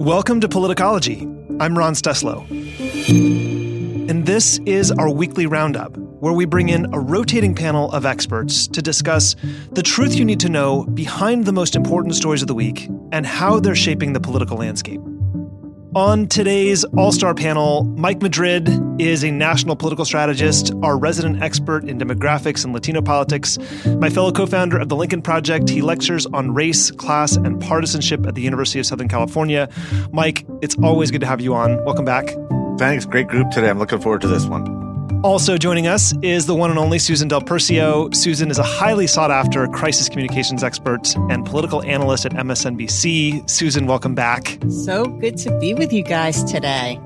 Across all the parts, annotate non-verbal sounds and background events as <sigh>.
Welcome to Politicology. I'm Ron Steslow. And this is our weekly roundup, where we bring in a rotating panel of experts to discuss the truth you need to know behind the most important stories of the week and how they're shaping the political landscape. On today's All Star panel, Mike Madrid is a national political strategist, our resident expert in demographics and Latino politics. My fellow co founder of the Lincoln Project, he lectures on race, class, and partisanship at the University of Southern California. Mike, it's always good to have you on. Welcome back. Thanks. Great group today. I'm looking forward to this one. Also joining us is the one and only Susan Del Percio. Susan is a highly sought after crisis communications expert and political analyst at MSNBC. Susan, welcome back. So good to be with you guys today.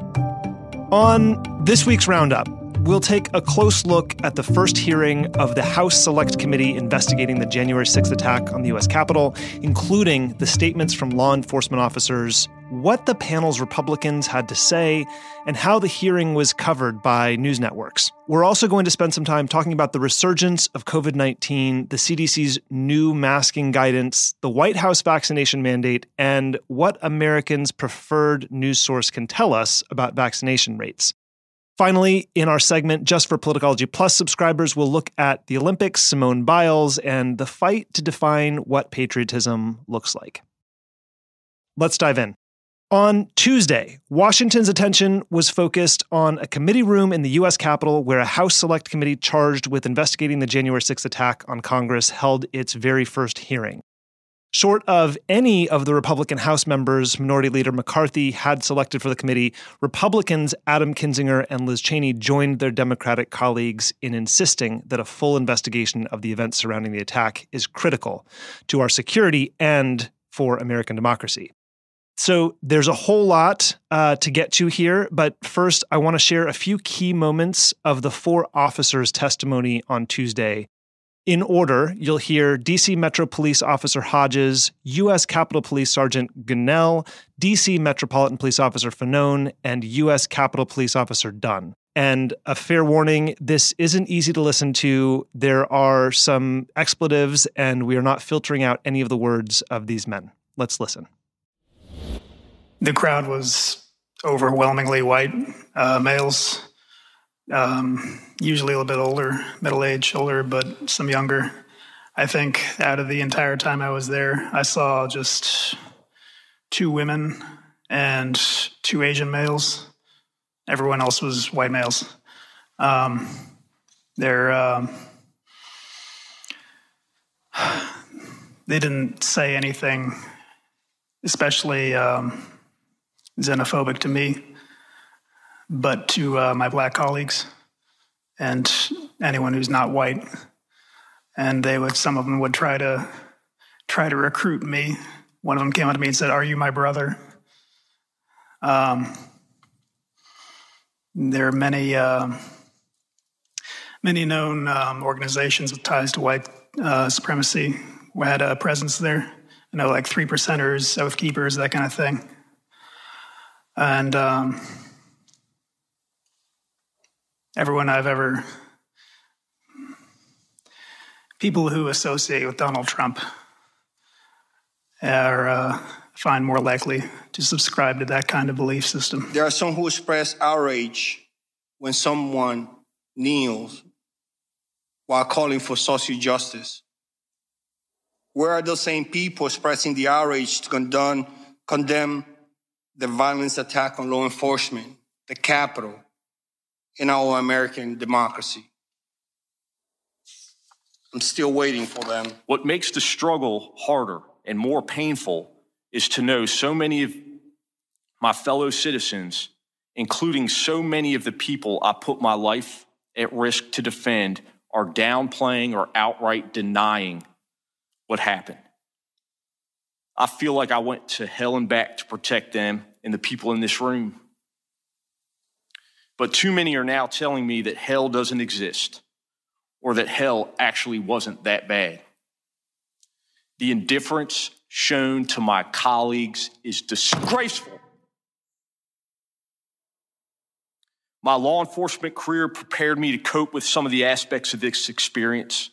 On this week's roundup, we'll take a close look at the first hearing of the House Select Committee investigating the January 6th attack on the U.S. Capitol, including the statements from law enforcement officers, what the panel's Republicans had to say, and how the hearing was covered by news networks. We're also going to spend some time talking about the resurgence of COVID 19, the CDC's new masking guidance, the White House vaccination mandate, and what Americans' preferred news source can tell us about vaccination rates. Finally, in our segment just for Politicology Plus subscribers, we'll look at the Olympics, Simone Biles, and the fight to define what patriotism looks like. Let's dive in. On Tuesday, Washington's attention was focused on a committee room in the U.S. Capitol where a House Select Committee charged with investigating the January 6th attack on Congress held its very first hearing. Short of any of the Republican House members Minority Leader McCarthy had selected for the committee, Republicans Adam Kinzinger and Liz Cheney joined their Democratic colleagues in insisting that a full investigation of the events surrounding the attack is critical to our security and for American democracy. So there's a whole lot uh, to get to here, but first I want to share a few key moments of the four officers' testimony on Tuesday in order, you'll hear DC Metro Police Officer Hodges, U.S. Capitol Police Sergeant Gonell, DC Metropolitan Police Officer Fanone, and U.S. Capitol Police Officer Dunn. And a fair warning this isn't easy to listen to. There are some expletives, and we are not filtering out any of the words of these men. Let's listen. The crowd was overwhelmingly white uh, males um, usually a little bit older, middle age, older, but some younger. I think out of the entire time I was there, I saw just two women and two Asian males. Everyone else was white males. Um, they're um, <sighs> they didn't say anything, especially um, xenophobic to me but to uh, my black colleagues and anyone who's not white. And they would, some of them would try to try to recruit me. One of them came up to me and said, "Are you my brother?" Um, there are many uh, many known um, organizations with ties to white uh, supremacy who had a presence there. You know, like three percenters, oath keepers, that kind of thing. And um, everyone I've ever, people who associate with Donald Trump are uh, find more likely to subscribe to that kind of belief system. There are some who express outrage when someone kneels while calling for social justice. Where are those same people expressing the outrage to condemn, condemn the violence attack on law enforcement, the Capitol, in our American democracy. I'm still waiting for them. What makes the struggle harder and more painful is to know so many of my fellow citizens, including so many of the people I put my life at risk to defend, are downplaying or outright denying what happened. I feel like I went to hell and back to protect them and the people in this room. But too many are now telling me that hell doesn't exist or that hell actually wasn't that bad. The indifference shown to my colleagues is disgraceful. My law enforcement career prepared me to cope with some of the aspects of this experience.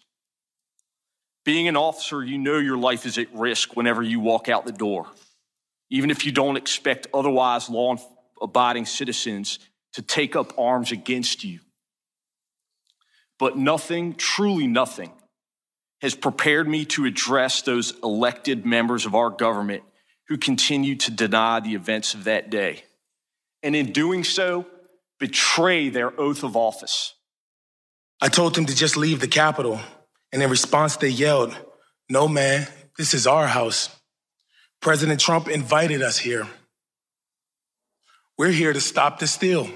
Being an officer, you know your life is at risk whenever you walk out the door. Even if you don't expect otherwise law abiding citizens to take up arms against you. But nothing, truly nothing, has prepared me to address those elected members of our government who continue to deny the events of that day. And in doing so, betray their oath of office. I told them to just leave the Capitol. And in response, they yelled, No, man, this is our house. President Trump invited us here. We're here to stop the steal.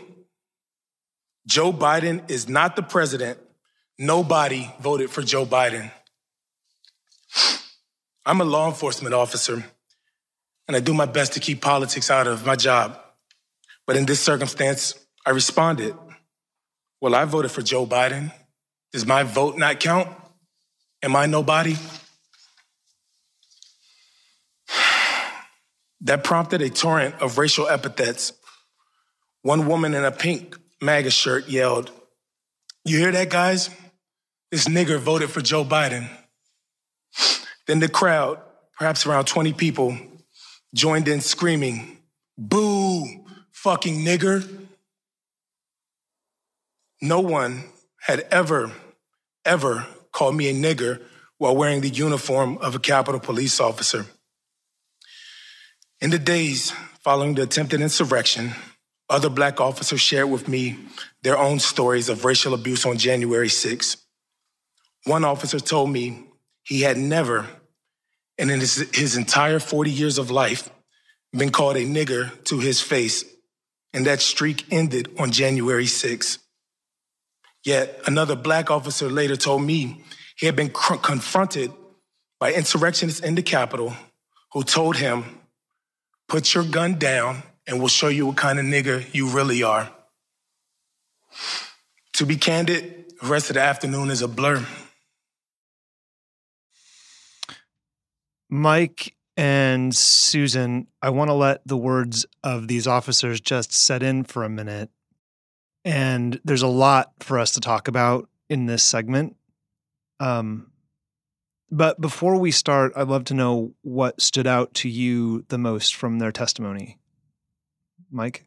Joe Biden is not the president. Nobody voted for Joe Biden. I'm a law enforcement officer, and I do my best to keep politics out of my job. But in this circumstance, I responded. Well, I voted for Joe Biden. Does my vote not count? Am I nobody? That prompted a torrent of racial epithets. One woman in a pink MAGA shirt yelled, You hear that, guys? This nigger voted for Joe Biden. Then the crowd, perhaps around 20 people, joined in screaming, Boo, fucking nigger. No one had ever, ever called me a nigger while wearing the uniform of a Capitol police officer. In the days following the attempted insurrection, other black officers shared with me their own stories of racial abuse on January 6. One officer told me he had never, and in his, his entire 40 years of life, been called a nigger to his face, and that streak ended on January 6. Yet another black officer later told me he had been cr- confronted by insurrectionists in the Capitol who told him Put your gun down and we'll show you what kind of nigger you really are. To be candid, the rest of the afternoon is a blur. Mike and Susan, I want to let the words of these officers just set in for a minute. And there's a lot for us to talk about in this segment. Um, but before we start, I'd love to know what stood out to you the most from their testimony. Mike?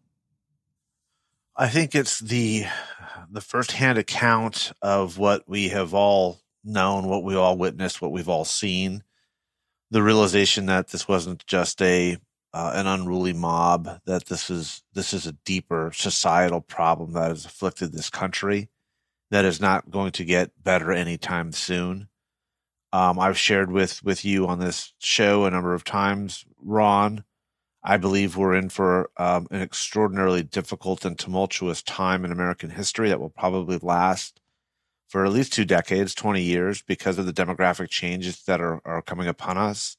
I think it's the the firsthand account of what we have all known, what we all witnessed, what we've all seen. The realization that this wasn't just a uh, an unruly mob, that this is this is a deeper societal problem that has afflicted this country, that is not going to get better anytime soon. Um, I've shared with with you on this show a number of times, Ron. I believe we're in for um, an extraordinarily difficult and tumultuous time in American history that will probably last for at least two decades, 20 years, because of the demographic changes that are, are coming upon us.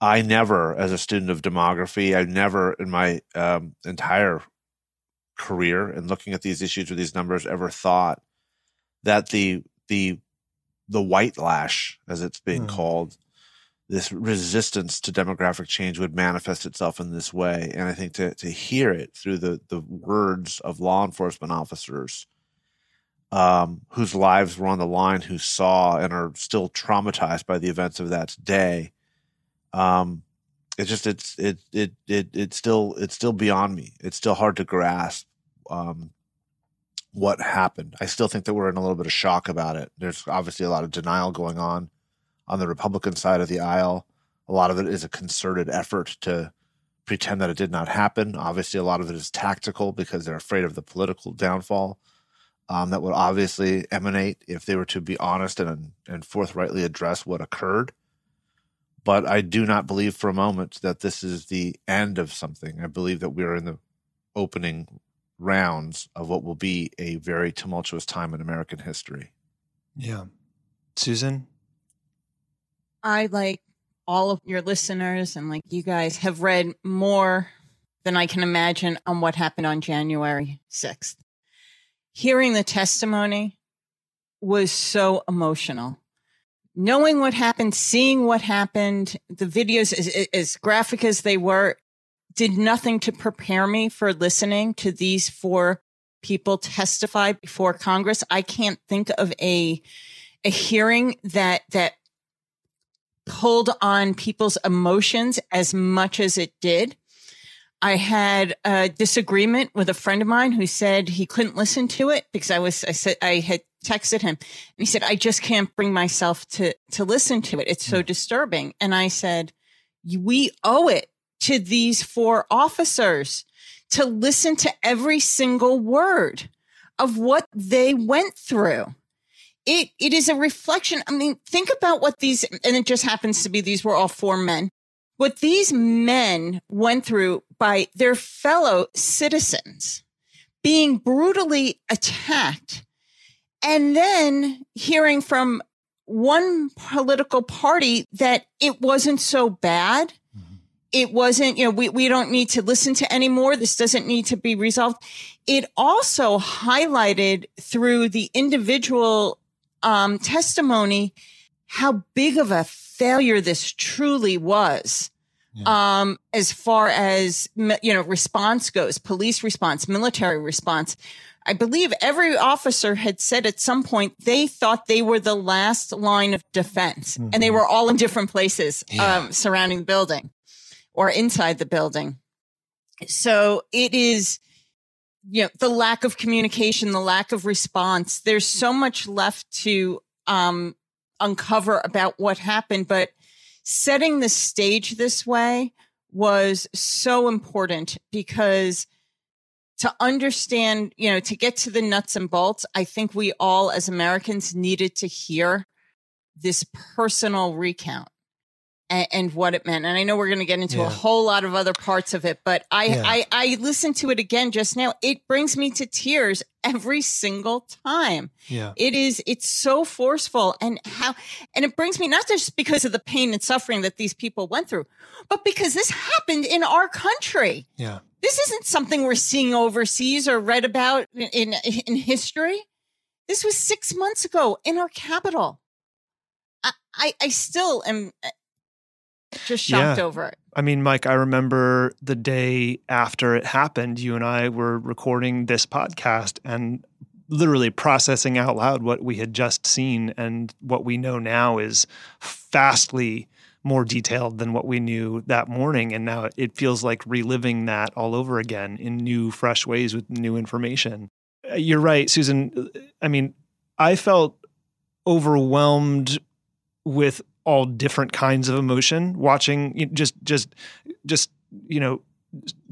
I never, as a student of demography, I never in my um, entire career and looking at these issues with these numbers ever thought that the the the white lash, as it's being mm. called, this resistance to demographic change would manifest itself in this way. And I think to, to hear it through the, the words of law enforcement officers um, whose lives were on the line, who saw and are still traumatized by the events of that day, um, it's just it's it it it it's still it's still beyond me. It's still hard to grasp. Um, what happened. I still think that we're in a little bit of shock about it. There's obviously a lot of denial going on on the Republican side of the aisle. A lot of it is a concerted effort to pretend that it did not happen. Obviously, a lot of it is tactical because they're afraid of the political downfall um, that would obviously emanate if they were to be honest and, and forthrightly address what occurred. But I do not believe for a moment that this is the end of something. I believe that we're in the opening rounds of what will be a very tumultuous time in American history. Yeah. Susan? I, like all of your listeners and like you guys, have read more than I can imagine on what happened on January 6th. Hearing the testimony was so emotional. Knowing what happened, seeing what happened, the videos, as, as graphic as they were, did nothing to prepare me for listening to these four people testify before Congress. I can't think of a a hearing that that pulled on people's emotions as much as it did. I had a disagreement with a friend of mine who said he couldn't listen to it because I was, I said, I had texted him and he said, I just can't bring myself to, to listen to it. It's so hmm. disturbing. And I said, we owe it to these four officers to listen to every single word of what they went through. It, it is a reflection. I mean, think about what these, and it just happens to be these were all four men. What these men went through by their fellow citizens being brutally attacked and then hearing from one political party that it wasn't so bad. It wasn't, you know, we, we don't need to listen to anymore. This doesn't need to be resolved. It also highlighted through the individual um, testimony how big of a failure this truly was. Yeah. Um, as far as, you know, response goes, police response, military response. I believe every officer had said at some point they thought they were the last line of defense mm-hmm. and they were all in different places yeah. um, surrounding the building or inside the building. So it is, you know, the lack of communication, the lack of response. There's so much left to um, uncover about what happened, but setting the stage this way was so important because – to understand, you know, to get to the nuts and bolts, I think we all as Americans needed to hear this personal recount and, and what it meant. And I know we're going to get into yeah. a whole lot of other parts of it, but I, yeah. I, I listened to it again just now. It brings me to tears every single time. Yeah. It is, it's so forceful and how, and it brings me not just because of the pain and suffering that these people went through, but because this happened in our country. Yeah. This isn't something we're seeing overseas or read about in, in history. This was six months ago in our capital. I, I, I still am just shocked yeah. over it. I mean, Mike, I remember the day after it happened, you and I were recording this podcast and literally processing out loud what we had just seen. And what we know now is vastly more detailed than what we knew that morning. And now it feels like reliving that all over again in new, fresh ways with new information. Uh, you're right, Susan. I mean, I felt overwhelmed with all different kinds of emotion watching just just just you know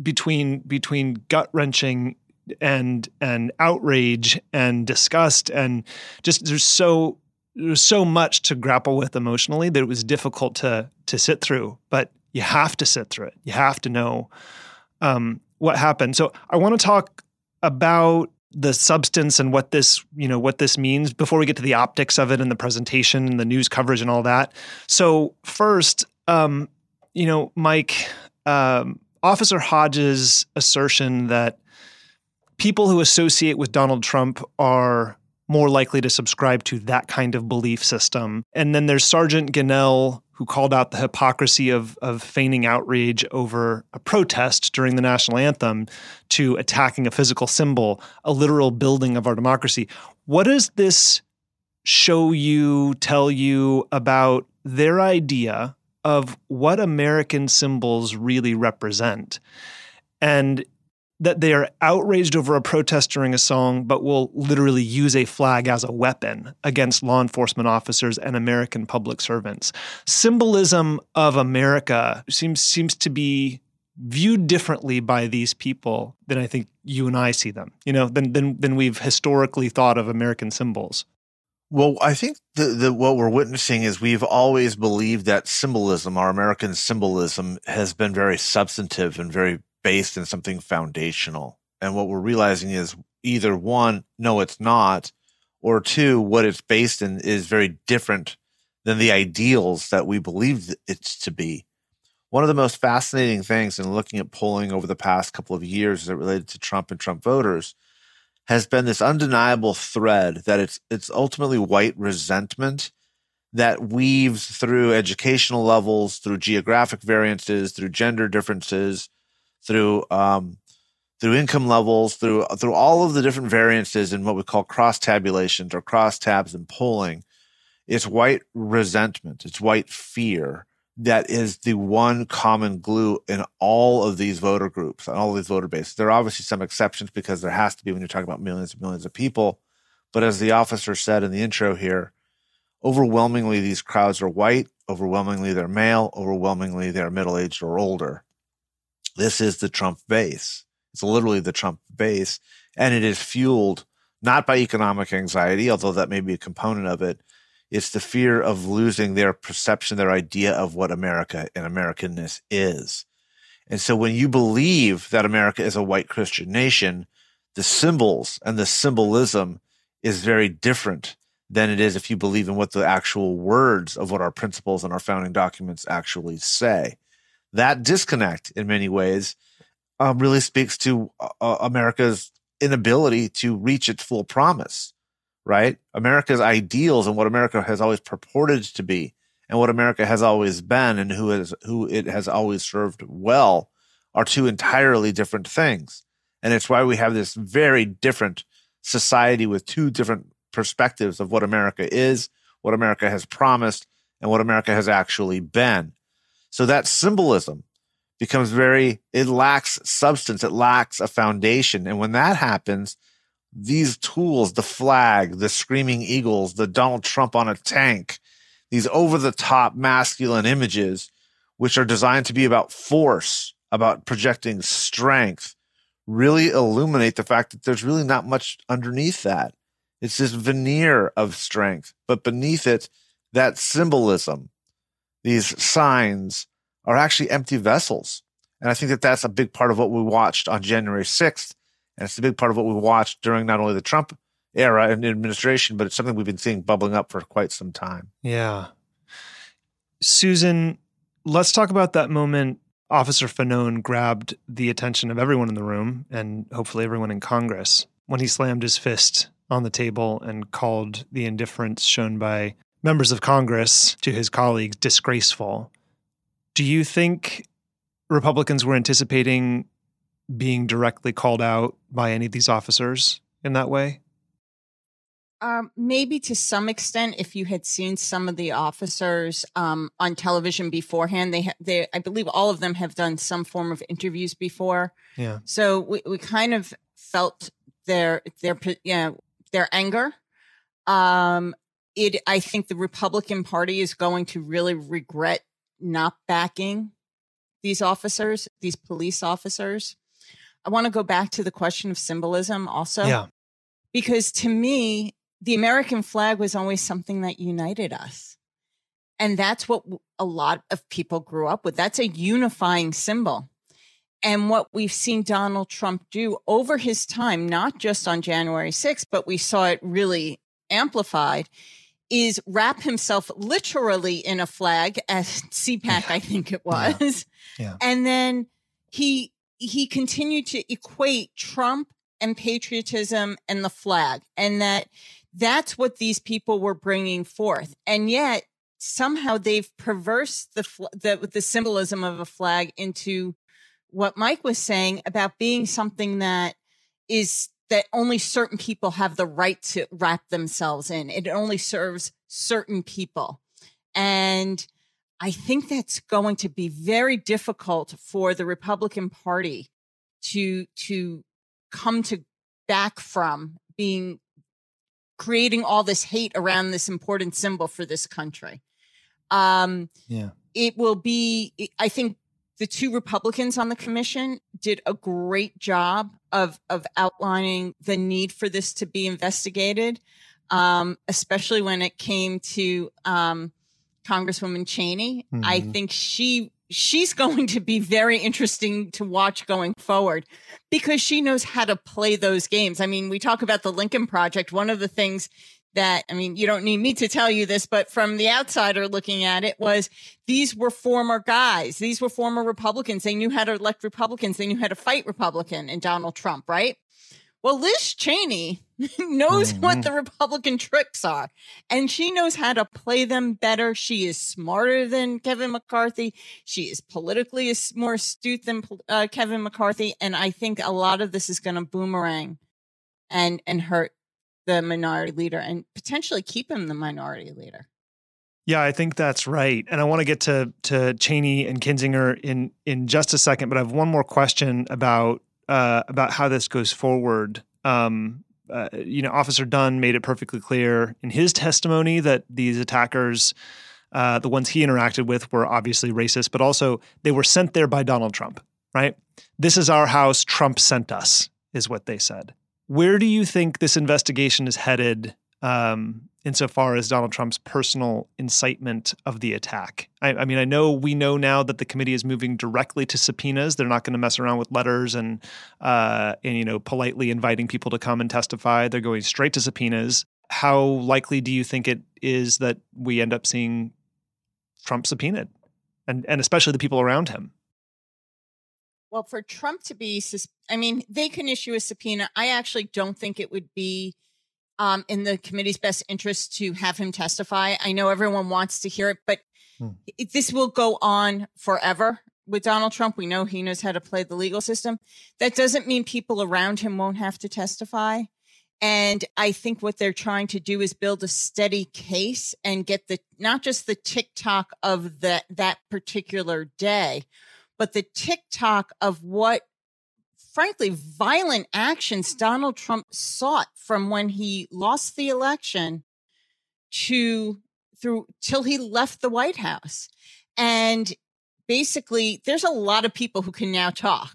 between between gut wrenching and and outrage and disgust and just there's so there was so much to grapple with emotionally that it was difficult to to sit through. But you have to sit through it. You have to know um, what happened. So I want to talk about the substance and what this you know what this means before we get to the optics of it and the presentation and the news coverage and all that. So first, um, you know, Mike, um, Officer Hodges' assertion that people who associate with Donald Trump are more likely to subscribe to that kind of belief system. And then there's Sergeant Gonell, who called out the hypocrisy of, of feigning outrage over a protest during the national anthem to attacking a physical symbol, a literal building of our democracy. What does this show you, tell you about their idea of what American symbols really represent? And that they are outraged over a protest during a song, but will literally use a flag as a weapon against law enforcement officers and American public servants. Symbolism of America seems seems to be viewed differently by these people than I think you and I see them. You know, than than than we've historically thought of American symbols. Well, I think the, the, what we're witnessing is we've always believed that symbolism, our American symbolism, has been very substantive and very based in something foundational. And what we're realizing is either one, no, it's not, or two, what it's based in is very different than the ideals that we believe it's to be. One of the most fascinating things in looking at polling over the past couple of years it related to Trump and Trump voters has been this undeniable thread that it's it's ultimately white resentment that weaves through educational levels, through geographic variances, through gender differences, through um, through income levels, through through all of the different variances in what we call cross tabulations or cross tabs in polling, It's white resentment. It's white fear that is the one common glue in all of these voter groups and all these voter bases. There are obviously some exceptions because there has to be when you're talking about millions and millions of people. But as the officer said in the intro here, overwhelmingly these crowds are white, overwhelmingly they're male, overwhelmingly they're middle aged or older. This is the Trump base. It's literally the Trump base. And it is fueled not by economic anxiety, although that may be a component of it, it's the fear of losing their perception, their idea of what America and Americanness is. And so when you believe that America is a white Christian nation, the symbols and the symbolism is very different than it is if you believe in what the actual words of what our principles and our founding documents actually say. That disconnect, in many ways, um, really speaks to uh, America's inability to reach its full promise right? America's ideals and what America has always purported to be and what America has always been and who is who it has always served well are two entirely different things. And it's why we have this very different society with two different perspectives of what America is, what America has promised, and what America has actually been. So that symbolism becomes very, it lacks substance, it lacks a foundation. And when that happens, these tools, the flag, the screaming eagles, the Donald Trump on a tank, these over the top masculine images, which are designed to be about force, about projecting strength, really illuminate the fact that there's really not much underneath that. It's this veneer of strength, but beneath it, that symbolism, these signs are actually empty vessels. And I think that that's a big part of what we watched on January 6th and it's a big part of what we watched during not only the Trump era and administration, but it's something we've been seeing bubbling up for quite some time. Yeah. Susan, let's talk about that moment Officer Fanone grabbed the attention of everyone in the room and hopefully everyone in Congress when he slammed his fist on the table and called the indifference shown by members of Congress to his colleagues disgraceful. Do you think Republicans were anticipating being directly called out by any of these officers in that way? Um, maybe to some extent, if you had seen some of the officers um, on television beforehand, they, ha- they, I believe, all of them have done some form of interviews before. Yeah. So we, we kind of felt their their yeah their anger. Um, it, I think the Republican Party is going to really regret not backing these officers, these police officers. I want to go back to the question of symbolism also. Yeah. Because to me, the American flag was always something that united us. And that's what a lot of people grew up with. That's a unifying symbol. And what we've seen Donald Trump do over his time, not just on January 6th, but we saw it really amplified, is wrap himself literally in a flag as CPAC, yeah. I think it was. Yeah. yeah. And then he he continued to equate Trump and patriotism and the flag, and that that's what these people were bringing forth. And yet, somehow they've perversed the, the, the symbolism of a flag into what Mike was saying about being something that is that only certain people have the right to wrap themselves in. It only serves certain people. And I think that's going to be very difficult for the Republican Party to to come to back from being creating all this hate around this important symbol for this country. Um, yeah, it will be. I think the two Republicans on the commission did a great job of of outlining the need for this to be investigated, um, especially when it came to um, Congresswoman Cheney. Mm-hmm. I think she she's <laughs> going to be very interesting to watch going forward because she knows how to play those games. I mean, we talk about the Lincoln Project. One of the things that, I mean, you don't need me to tell you this, but from the outsider looking at it was these were former guys. These were former Republicans. They knew how to elect Republicans. They knew how to fight Republican and Donald Trump, right? Well, Liz Cheney <laughs> knows mm-hmm. what the Republican tricks are, and she knows how to play them better. She is smarter than Kevin McCarthy. She is politically more astute than uh, Kevin McCarthy, and I think a lot of this is going to boomerang and and hurt the minority leader and potentially keep him the minority leader. Yeah, I think that's right. And I want to get to to Cheney and Kinzinger in in just a second, but I have one more question about uh, about how this goes forward. Um, uh, you know, Officer Dunn made it perfectly clear in his testimony that these attackers, uh, the ones he interacted with, were obviously racist, but also they were sent there by Donald Trump. Right? This is our house. Trump sent us, is what they said. Where do you think this investigation is headed um, insofar as Donald Trump's personal incitement of the attack. I, I, mean, I know we know now that the committee is moving directly to subpoenas. They're not going to mess around with letters and uh, and you know politely inviting people to come and testify. They're going straight to subpoenas. How likely do you think it is that we end up seeing Trump subpoenaed, and and especially the people around him? Well, for Trump to be, I mean, they can issue a subpoena. I actually don't think it would be um, in the committee's best interest to have him testify. I know everyone wants to hear it, but hmm. it, this will go on forever with Donald Trump. We know he knows how to play the legal system. That doesn't mean people around him won't have to testify. And I think what they're trying to do is build a steady case and get the not just the tick-tock of that that particular day, but the tick-tock of what frankly, violent actions Donald Trump sought from when he lost the election to through till he left the White House. And basically, there's a lot of people who can now talk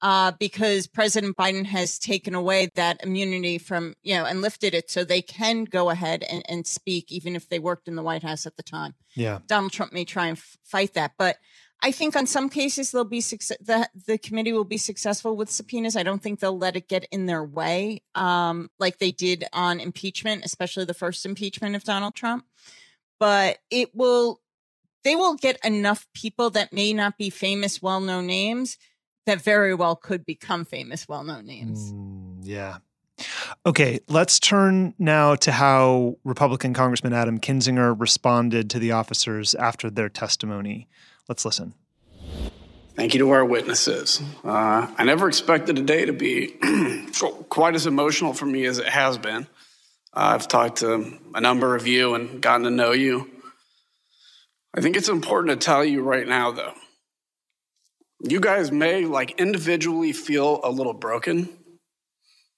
uh, because President Biden has taken away that immunity from, you know, and lifted it so they can go ahead and, and speak, even if they worked in the White House at the time. Yeah. Donald Trump may try and f- fight that. But I think on some cases they'll be success. The, the committee will be successful with subpoenas. I don't think they'll let it get in their way, um, like they did on impeachment, especially the first impeachment of Donald Trump. But it will, they will get enough people that may not be famous, well-known names that very well could become famous, well-known names. Mm, yeah. Okay, let's turn now to how Republican Congressman Adam Kinzinger responded to the officers after their testimony. Let's listen. Thank you to our witnesses. Uh, I never expected a day to be <clears throat> quite as emotional for me as it has been. Uh, I've talked to a number of you and gotten to know you. I think it's important to tell you right now, though. You guys may, like, individually feel a little broken.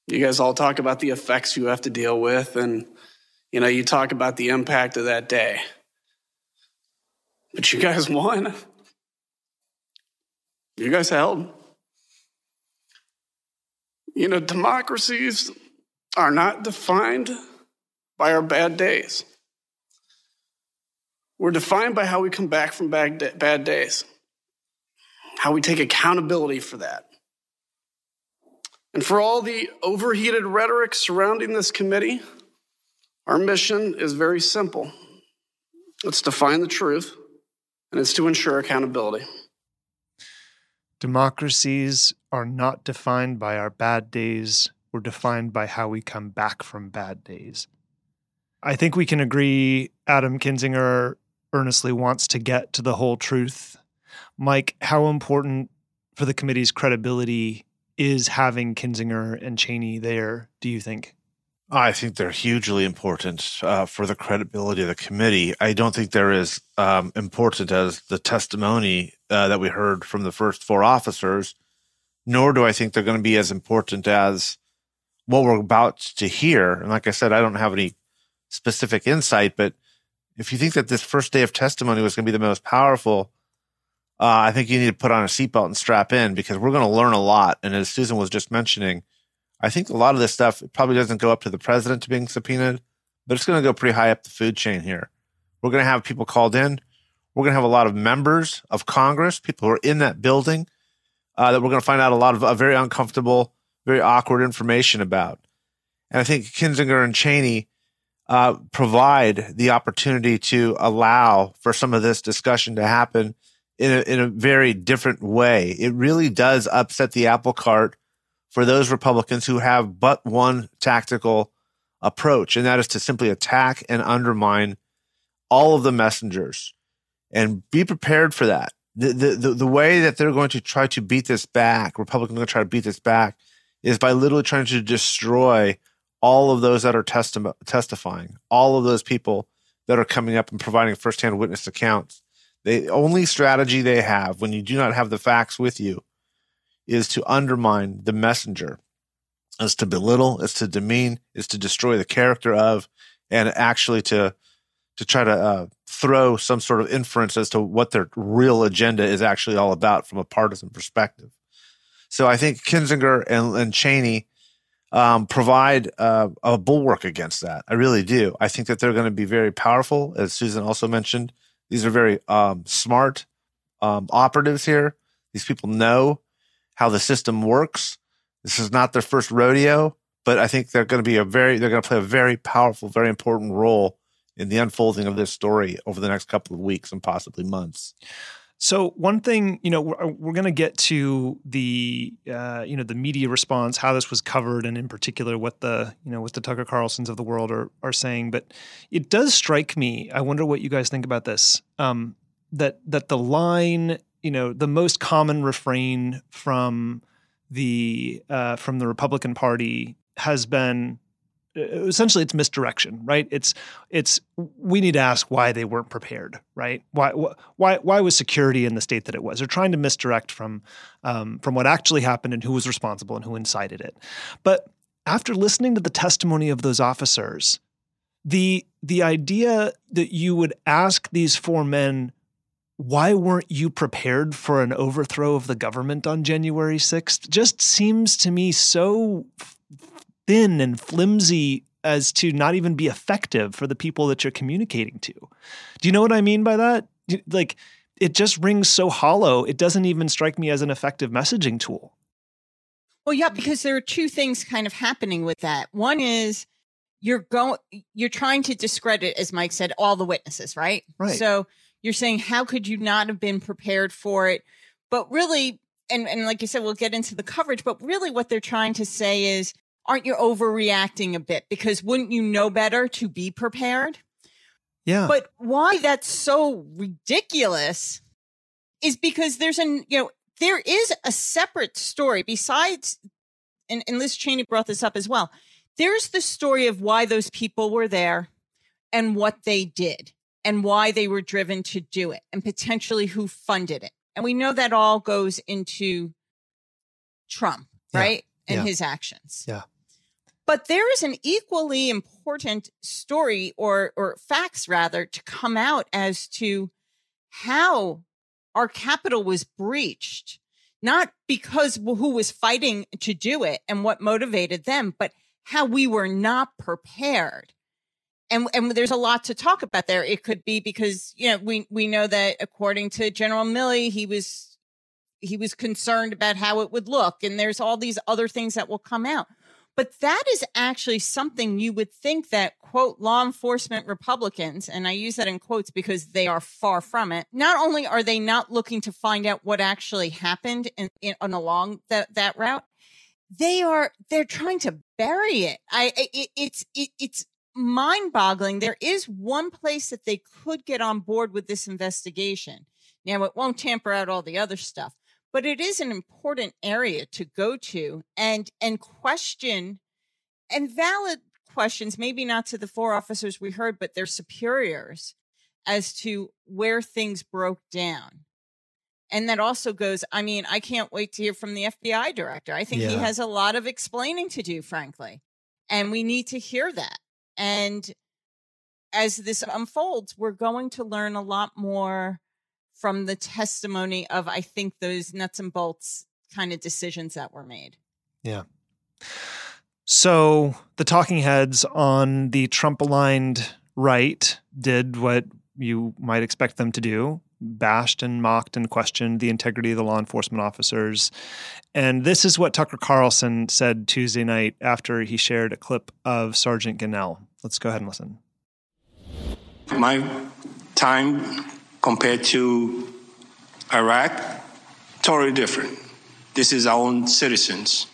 You guys all talk about the effects you have to deal with, and, you know, you talk about the impact of that day. But you guys won. You guys held. You know, democracies are not defined by our bad days. We're defined by how we come back from bad, bad days, how we take accountability for that. And for all the overheated rhetoric surrounding this committee, our mission is very simple. Let's define the truth and it's to ensure accountability. Democracies are not defined by our bad days, we're defined by how we come back from bad days. I think we can agree Adam Kinzinger earnestly wants to get to the whole truth. Mike, how important for the committee's credibility is having Kinzinger and Cheney there, do you think? I think they're hugely important uh, for the credibility of the committee. I don't think they're as um, important as the testimony uh, that we heard from the first four officers, nor do I think they're going to be as important as what we're about to hear. And like I said, I don't have any specific insight, but if you think that this first day of testimony was going to be the most powerful, uh, I think you need to put on a seatbelt and strap in because we're going to learn a lot. And as Susan was just mentioning, I think a lot of this stuff probably doesn't go up to the president to being subpoenaed, but it's going to go pretty high up the food chain here. We're going to have people called in. We're going to have a lot of members of Congress, people who are in that building, uh, that we're going to find out a lot of uh, very uncomfortable, very awkward information about. And I think Kinzinger and Cheney uh, provide the opportunity to allow for some of this discussion to happen in a, in a very different way. It really does upset the apple cart for those Republicans who have but one tactical approach, and that is to simply attack and undermine all of the messengers. And be prepared for that. The, the, the, way that they're going to try to beat this back, Republicans are going to try to beat this back, is by literally trying to destroy all of those that are testi- testifying, all of those people that are coming up and providing firsthand witness accounts. The only strategy they have when you do not have the facts with you is to undermine the messenger, is to belittle, is to demean, is to destroy the character of, and actually to to try to uh, throw some sort of inference as to what their real agenda is actually all about from a partisan perspective. So I think Kinzinger and, and Cheney um, provide uh, a bulwark against that. I really do. I think that they're going to be very powerful, as Susan also mentioned. These are very um, smart um, operatives here. These people know how the system works. This is not their first rodeo, but I think they're going to be a very, they're going to play a very powerful, very important role in the unfolding of this story over the next couple of weeks and possibly months. So one thing, you know, we're, we're going to get to the, uh, you know, the media response, how this was covered, and in particular what the, you know, what the Tucker Carlsons of the world are are saying. But it does strike me. I wonder what you guys think about this. Um, that that the line, you know, the most common refrain from the uh, from the Republican Party has been uh, essentially it's misdirection right? It's it's we need to ask why they weren't prepared right? Why why why was security in the state that it was? They're trying to misdirect from um, from what actually happened and who was responsible and who incited it. But after listening to the testimony of those officers the the idea that you would ask these four men why weren't you prepared for an overthrow of the government on January 6th just seems to me so thin and flimsy as to not even be effective for the people that you're communicating to. Do you know what I mean by that? Like it just rings so hollow. It doesn't even strike me as an effective messaging tool. Well, yeah, because there are two things kind of happening with that. One is you're going you're trying to discredit as Mike said all the witnesses, right? Right. So you're saying how could you not have been prepared for it? But really and and like you said we'll get into the coverage, but really what they're trying to say is aren't you overreacting a bit? Because wouldn't you know better to be prepared? Yeah. But why that's so ridiculous is because there's an, you know, there is a separate story besides, and, and Liz Cheney brought this up as well. There's the story of why those people were there and what they did and why they were driven to do it and potentially who funded it. And we know that all goes into Trump, Yeah. right? And Yeah. his actions. Yeah. But there is an equally important story or or facts rather to come out as to how our capital was breached, not because who was fighting to do it and what motivated them, but how we were not prepared. And, and there's a lot to talk about there. It could be because, you know, we, we know that according to General Milley, he was, he was concerned about how it would look. And there's all these other things that will come out. But that is actually something you would think that, quote, law enforcement Republicans, and I use that in quotes because they are far from it. Not only are they not looking to find out what actually happened in, in, on along that, that route, they are, they're trying to bury it. I, it, it's, it, it's mind boggling. There is one place that they could get on board with this investigation. Now, it won't tamper out all the other stuff, but it is an important area to go to and and question and valid questions maybe not to the four officers we heard but their superiors as to where things broke down and that also goes i mean i can't wait to hear from the fbi director i think he has a lot of explaining to do frankly and we need to hear that and as this unfolds we're going to learn a lot more from the testimony of I think those nuts and bolts kind of decisions that were made. Yeah. So the talking heads on the Trump aligned right did what you might expect them to do bashed and mocked and questioned the integrity of the law enforcement officers. And this is what Tucker Carlson said Tuesday night after he shared a clip of Sergeant Gonell. Let's go ahead and listen. My time compared to Iraq, totally different. This is our own citizens,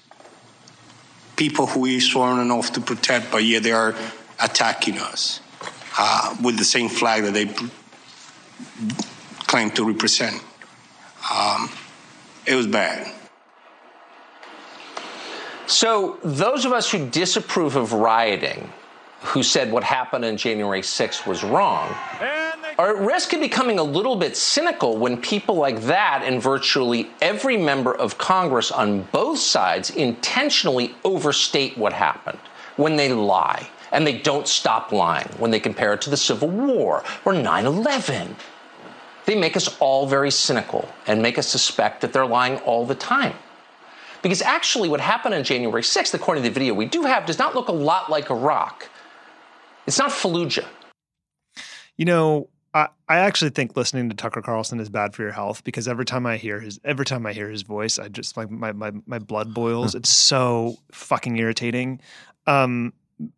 people who we sworn an oath to protect, but yet they are attacking us uh, with the same flag that they pr- claim to represent. Um, it was bad. So, those of us who disapprove of rioting who said what happened on January 6th was wrong are at risk of becoming a little bit cynical when people like that and virtually every member of Congress on both sides intentionally overstate what happened, when they lie. And they don't stop lying when they compare it to the Civil War or 9 11. They make us all very cynical and make us suspect that they're lying all the time. Because actually, what happened on January 6th, according to the video we do have, does not look a lot like Iraq. It's not Fallujah. You know, I, I actually think listening to Tucker Carlson is bad for your health because every time I hear his every time I hear his voice, I just like my my my blood boils. it's <laughs> so fucking irritating. Um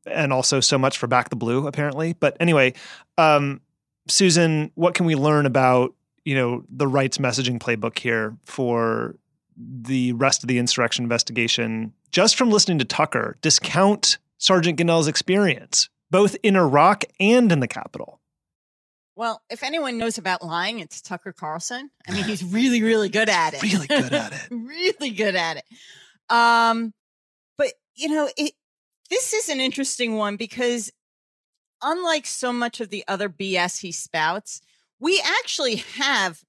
and also so much for back the blue apparently. But anyway, um Susan, what can we learn about, you know, the right's messaging playbook here for the rest of the insurrection investigation just from listening to Tucker discount Sergeant Gonell's experience both in Iraq and in the Capitol? Well, if anyone knows about lying, it's Tucker Carlson. I mean, he's really, really good at it. <laughs> really good at it. <laughs> really good at it. Um, but you know, it this is an interesting one because unlike so much of the other BS he spouts, we actually have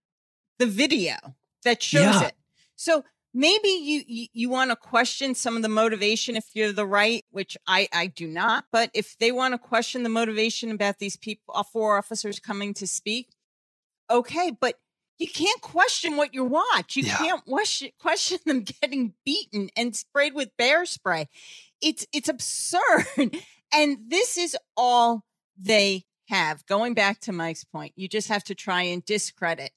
the video that shows yeah. it. So maybe you you, you want to question some of the motivation if you're the right which i i do not but if they want to question the motivation about these people uh, four officers coming to speak okay but you can't question what you watch you yeah. can't question, question them <laughs> getting beaten and sprayed with bear spray it's it's absurd and this is all they have going back to mike's point you just have to try and discredit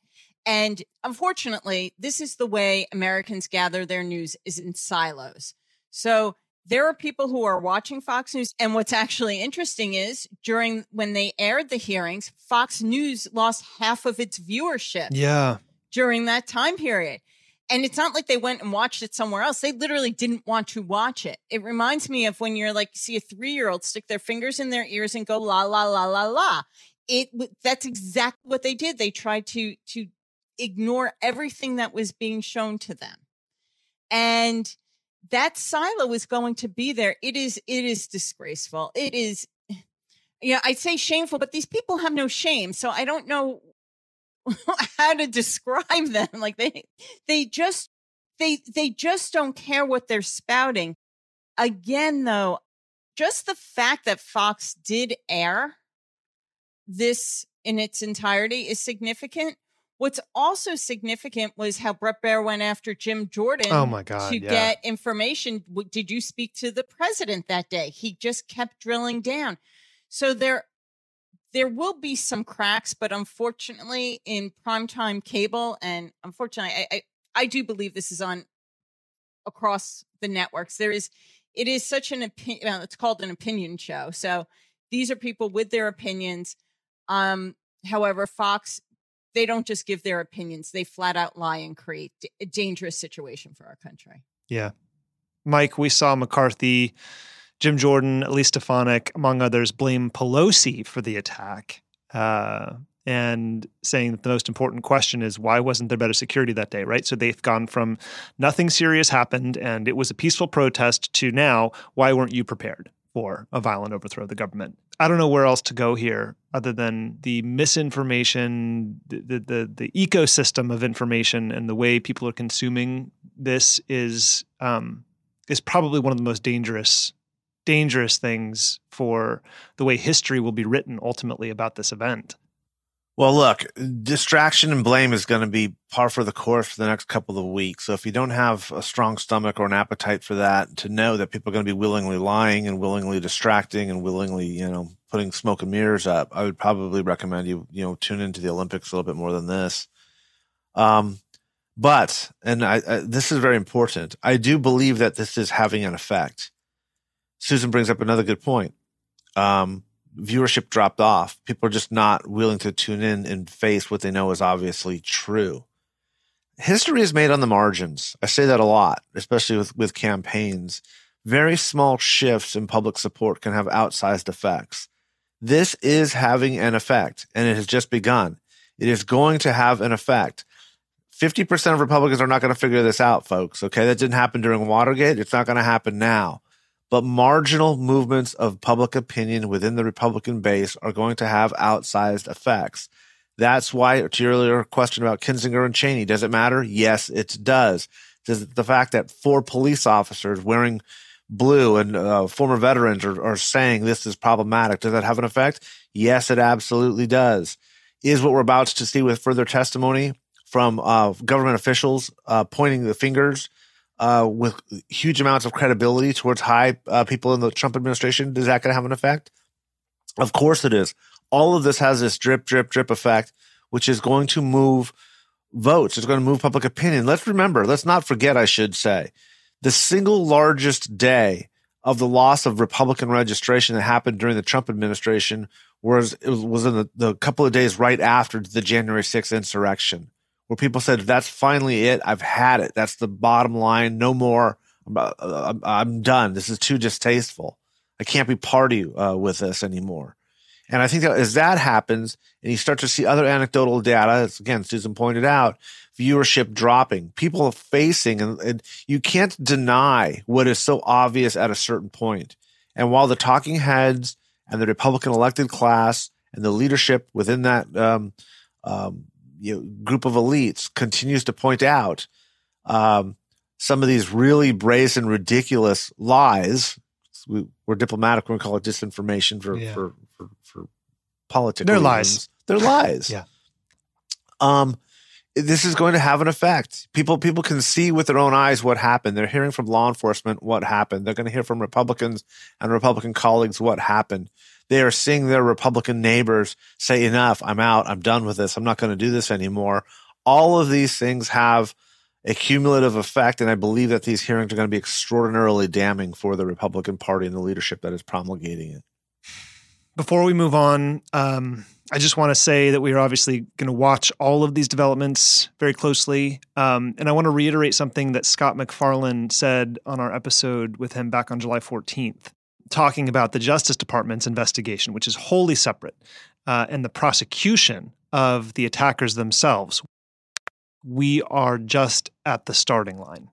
and unfortunately, this is the way Americans gather their news is in silos. So there are people who are watching Fox News. And what's actually interesting is during when they aired the hearings, Fox News lost half of its viewership. Yeah. During that time period. And it's not like they went and watched it somewhere else. They literally didn't want to watch it. It reminds me of when you're like, see a three year old stick their fingers in their ears and go la, la, la, la, la. It, that's exactly what they did. They tried to, to ignore everything that was being shown to them. And that silo is going to be there. It is, it is disgraceful. It is, yeah, I'd say shameful, but these people have no shame. So I don't know <laughs> how to describe them. Like they, they just, they, they just don't care what they're spouting. Again, though, just the fact that Fox did air this in its entirety is significant What's also significant was how Bret Baier went after Jim oh Jordan. Oh my God! To yeah. get information, did you speak to the president that day? He just kept drilling down. So there, there will be some cracks, but unfortunately, in primetime cable, and unfortunately, I, I, I do believe this is on across the networks. There is, it is such an opinion. Well, it's called an opinion show. So these are people with their opinions. Um, however, Fox they don't just give their opinions they flat out lie and create a dangerous situation for our country yeah mike we saw mccarthy jim jordan elise stefanik among others blame pelosi for the attack uh, and saying that the most important question is why wasn't there better security that day, right? So they've gone from nothing serious happened and it was a peaceful protest to now, why weren't you prepared for a violent overthrow of the government? I don't know where else to go here other than the misinformation, the, the, the ecosystem of information, and the way people are consuming this is um, is probably one of the most dangerous dangerous things for the way history will be written ultimately about this event. Well, look, distraction and blame is going to be par for the course for the next couple of weeks. So if you don't have a strong stomach or an appetite for that, to know that people are going to be willingly lying and willingly distracting and willingly, you know, putting smoke and mirrors up, I would probably recommend you, you know, tune into the Olympics a little bit more than this. Um, but, and I, I, this is very important. I do believe that this is having an effect. Susan brings up another good point. Um, viewership dropped off. People are just not willing to tune in and face what they know is obviously true. History is made on the margins. I say that a lot, especially with, with campaigns. Very small shifts in public support can have outsized effects. This is having an effect, and it has just begun. It is going to have an effect. 50% of Republicans are not going to figure this out, folks. Okay. That didn't happen during Watergate. It's not going to happen now. But marginal movements of public opinion within the Republican base are going to have outsized effects. That's why, to your earlier question about Kinzinger and Cheney, does it matter? Yes, it does. Does the fact that four police officers wearing blue and uh, former veterans are, are saying this is problematic, does that have an effect? Yes, it absolutely does. Is what we're about to see with further testimony from uh, government officials uh, pointing the fingers uh, with huge amounts of credibility towards high uh, people in the Trump administration, is that going to have an effect? Of course it is. All of this has this drip, drip, drip effect, which is going to move votes. It's going to move public opinion. Let's remember, let's not forget, I should say, the single largest day of the loss of Republican registration that happened during the Trump administration was it was in the, the couple of days right after the January 6th insurrection where people said, "That's finally it. I've had it. That's the bottom line. No more. I'm, uh, I'm done. This is too distasteful. I can't be party uh, with this anymore." And I think that as that happens, and you start to see other anecdotal data, as again Susan pointed out, viewership dropping, people facing, and, and you can't deny what is so obvious at a certain point. And while the talking heads and the Republican elected class and the leadership within that um, um, you know, group of elites continues to point out um, some of these really brazen, ridiculous lies. We, are diplomatic when we call it disinformation for yeah. for, for, for politics. They're lies. They're lies. <laughs> yeah. Um, this is going to have an effect. People people can see with their own eyes what happened. They're hearing from law enforcement what happened. They're going to hear from Republicans and Republican colleagues what happened. They are seeing their Republican neighbors say, enough, I'm out, I'm done with this, I'm not going to do this anymore. All of these things have a cumulative effect, and I believe that these hearings are going to be extraordinarily damning for the Republican Party and the leadership that is promulgating it. Before we move on, um, I just want to say that we are obviously going to watch all of these developments very closely. Um, and I want to reiterate something that Scott McFarland said on our episode with him back on July 14th talking about the Justice Department's investigation, which is wholly separate, uh, and the prosecution of the attackers themselves. We are just at the starting line.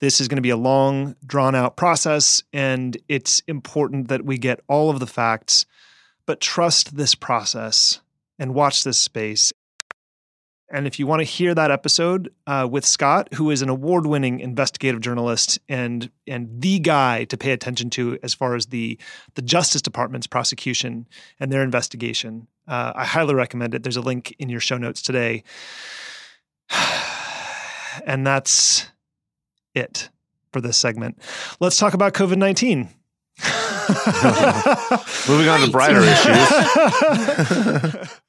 This is going to be a long, drawn out process, and it's important that we get all of the facts, but trust this process and watch this space and if you want to hear that episode uh, with Scott, who is an award-winning investigative journalist and and the guy to pay attention to as far as the the Justice Department's prosecution and their investigation, uh, I highly recommend it. There's a link in your show notes today, <sighs> and that's it for this segment. Let's talk about COVID nineteen. <laughs> Moving on to brighter issues. <laughs> <laughs>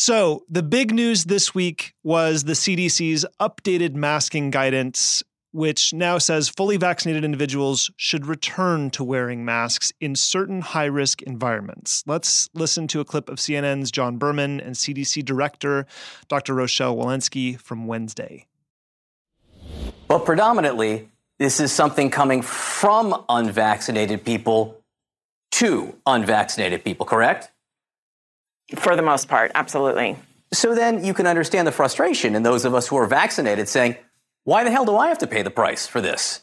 So, the big news this week was the CDC's updated masking guidance, which now says fully vaccinated individuals should return to wearing masks in certain high risk environments. Let's listen to a clip of CNN's John Berman and CDC Director Dr. Rochelle Walensky from Wednesday. But predominantly, this is something coming from unvaccinated people to unvaccinated people, correct? For the most part, absolutely. So then you can understand the frustration in those of us who are vaccinated saying, why the hell do I have to pay the price for this?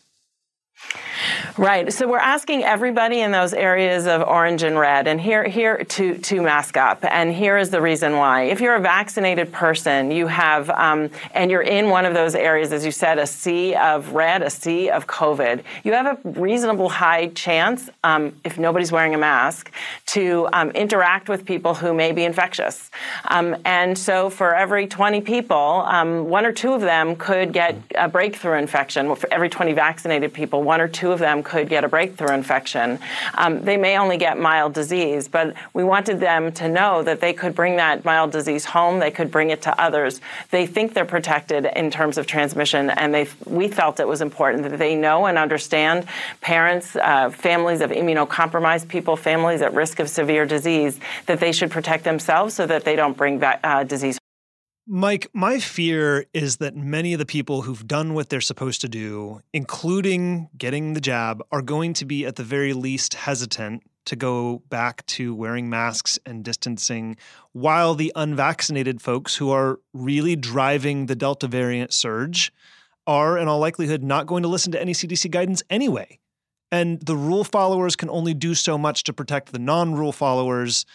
Right. So we're asking everybody in those areas of orange and red, and here, here to to mask up. And here is the reason why. If you're a vaccinated person, you have, um, and you're in one of those areas, as you said, a sea of red, a sea of COVID. You have a reasonable high chance, um, if nobody's wearing a mask, to um, interact with people who may be infectious. Um, and so, for every 20 people, um, one or two of them could get a breakthrough infection. For every 20 vaccinated people, one or two of them could get a breakthrough infection. Um, they may only get mild disease, but we wanted them to know that they could bring that mild disease home. They could bring it to others. They think they're protected in terms of transmission, and they we felt it was important that they know and understand parents, uh, families of immunocompromised people, families at risk of severe disease, that they should protect themselves so that they don't bring that uh, disease Mike, my fear is that many of the people who've done what they're supposed to do, including getting the jab, are going to be at the very least hesitant to go back to wearing masks and distancing, while the unvaccinated folks who are really driving the Delta variant surge are, in all likelihood, not going to listen to any CDC guidance anyway. and the rule followers can only do so much to protect the non-rule followers.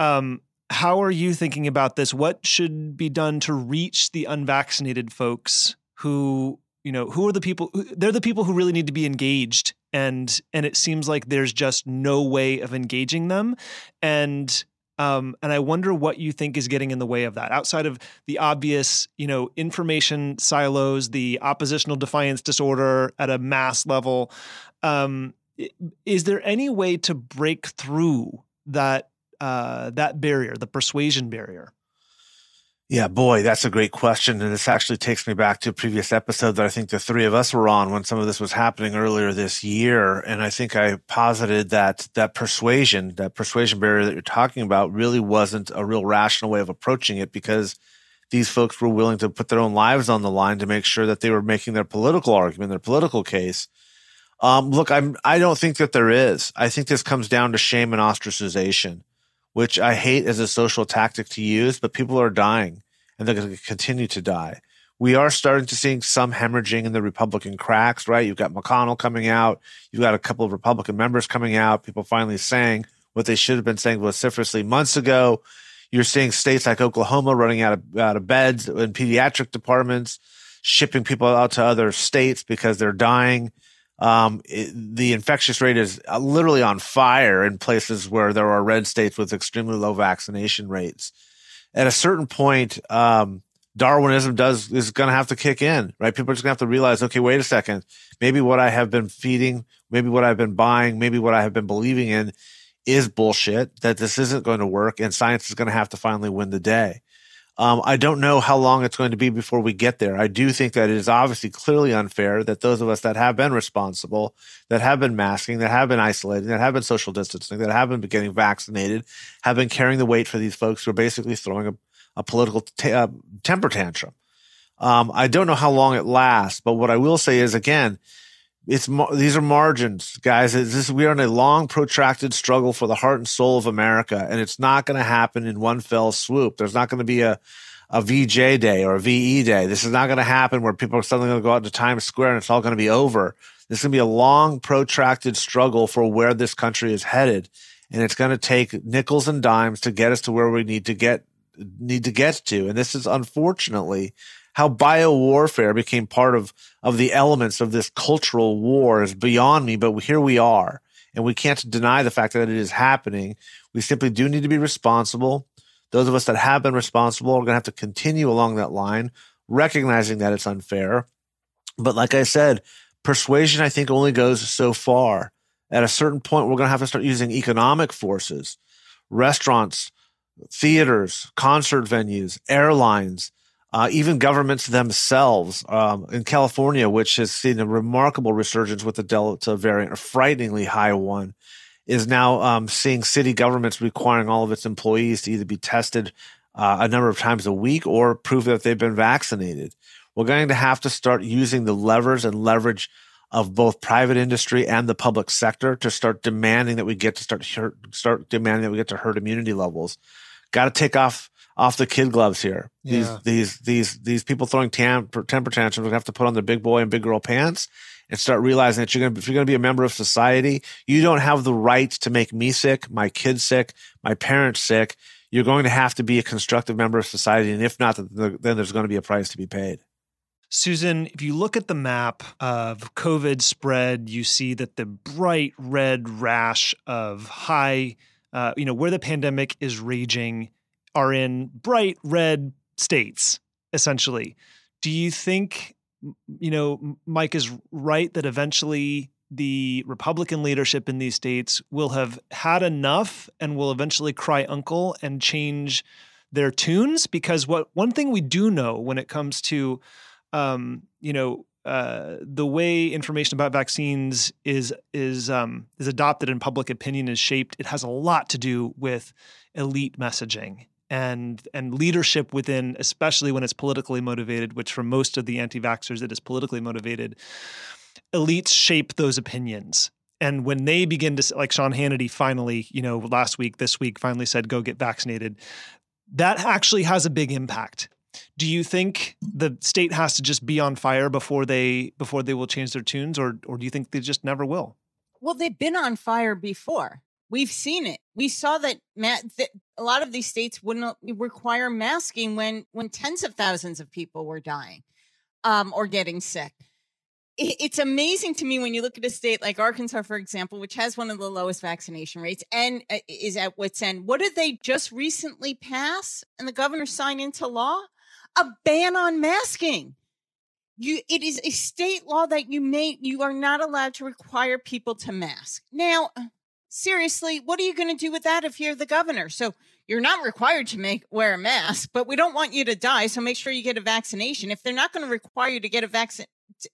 Um, how are you thinking about this? What should be done to reach the unvaccinated folks who, you know, who are the people? They're the people who really need to be engaged, and and it seems like there's just no way of engaging them, and um, and I wonder what you think is getting in the way of that, outside of the obvious, you know, information silos, the oppositional defiance disorder at a mass level. Um, is there any way to break through that uh, that barrier, the persuasion barrier? Yeah, boy, that's a great question. And this actually takes me back to a previous episode that I think the three of us were on when some of this was happening earlier this year. And I think I posited that that persuasion, that persuasion barrier that you're talking about really wasn't a real rational way of approaching it because these folks were willing to put their own lives on the line to make sure that they were making their political argument, their political case. Um, look, I'm, I don't think that there is. I think this comes down to shame and ostracization which I hate as a social tactic to use, but people are dying and they're going to continue to die. We are starting to see some hemorrhaging in the Republican cracks, right? You've got McConnell coming out. You've got a couple of Republican members coming out. People finally saying what they should have been saying vociferously months ago. You're seeing states like Oklahoma running out of, out of beds in pediatric departments, shipping people out to other states because they're dying. Um, it, the infectious rate is uh, literally on fire in places where there are red states with extremely low vaccination rates. At a certain point, um, Darwinism does is going to have to kick in, right? People are just going to have to realize, okay, wait a second, maybe what I have been feeding, maybe what I've been buying, maybe what I have been believing in is bullshit. That this isn't going to work, and science is going to have to finally win the day. Um, I don't know how long it's going to be before we get there. I do think that it is obviously clearly unfair that those of us that have been responsible, that have been masking, that have been isolating, that have been social distancing, that have been getting vaccinated, have been carrying the weight for these folks who are basically throwing a, a political t- uh, temper tantrum. Um, I don't know how long it lasts, but what I will say is again, it's these are margins, guys. It's this, we are in a long, protracted struggle for the heart and soul of America, and it's not going to happen in one fell swoop. There's not going to be a a VJ day or a VE day. This is not going to happen where people are suddenly going to go out to Times Square and it's all going to be over. This is going to be a long, protracted struggle for where this country is headed, and it's going to take nickels and dimes to get us to where we need to get need to get to. And this is unfortunately how bio warfare became part of of the elements of this cultural war is beyond me. But here we are, and we can't deny the fact that it is happening. We simply do need to be responsible. Those of us that have been responsible are going to have to continue along that line, recognizing that it's unfair. But like I said, persuasion I think only goes so far. At a certain point, we're going to have to start using economic forces, restaurants, theaters, concert venues, airlines, uh, even governments themselves um, in California, which has seen a remarkable resurgence with the Delta variant, a frighteningly high one, is now um, seeing city governments requiring all of its employees to either be tested uh, a number of times a week or prove that they've been vaccinated. We're going to have to start using the levers and leverage of both private industry and the public sector to start demanding that we get to start start demanding that we get to herd immunity levels. Got to take off off the kid gloves here. Yeah. These these these these people throwing temper, temper tantrums would have to put on their big boy and big girl pants and start realizing that you're going to if you're going to be a member of society, you don't have the right to make me sick, my kids sick, my parents sick. You're going to have to be a constructive member of society, and if not, then there's going to be a price to be paid. Susan, if you look at the map of COVID spread, you see that the bright red rash of high, uh, you know, where the pandemic is raging are in bright red states, essentially. Do you think, you know, Mike is right that eventually the Republican leadership in these states will have had enough and will eventually cry uncle and change their tunes? Because what one thing we do know when it comes to, um, you know, uh, the way information about vaccines is is um, is adopted and public opinion is shaped, it has a lot to do with elite messaging and and leadership within, especially when it's politically motivated, which for most of the anti-vaxxers it is politically motivated. Elites shape those opinions. And when they begin to, like Sean Hannity finally, you know, last week, this week, finally said, go get vaccinated, that actually has a big impact. Do you think the state has to just be on fire before they before they will change their tunes, or or do you think they just never will? Well, they've been on fire before. We've seen it. We saw that, that a lot of these states wouldn't require masking when when tens of thousands of people were dying um, or getting sick. it's amazing to me when you look at a state like Arkansas, for example, which has one of the lowest vaccination rates and uh, is at wit's end. What did they just recently pass and the governor sign into law? A ban on masking you it is a state law that you may you are not allowed to require people to mask now seriously what are you going to do with that if you're the governor? So you're not required to make wear a mask but we don't want you to die so make sure you get a vaccination. If they're not going to require you to get a vaccine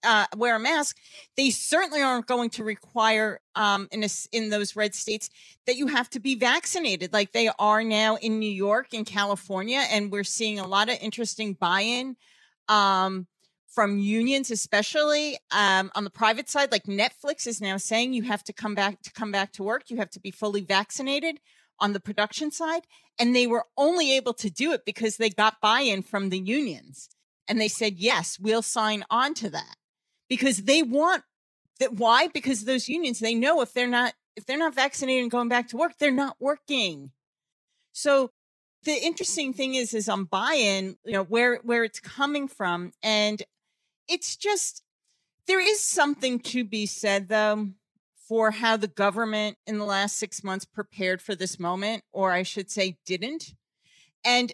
uh, wear a mask they certainly aren't going to require um, in a, in those red states that you have to be vaccinated like they are now in new york and california and we're seeing a lot of interesting buy-in um, from unions, especially um, on the private side, like Netflix is now saying you have to come back to come back to work. You have to be fully vaccinated on the production side. And they were only able to do it because they got buy-in from the unions. And they said, yes, we'll sign on to that because they want that. Why? Because those unions, they know if they're not, if they're not vaccinated and going back to work, they're not working. So the interesting thing is, is on buy-in, you know, where, where it's coming from. And it's just there is something to be said though for how the government in the last six months prepared for this moment, or I should say, didn't. And,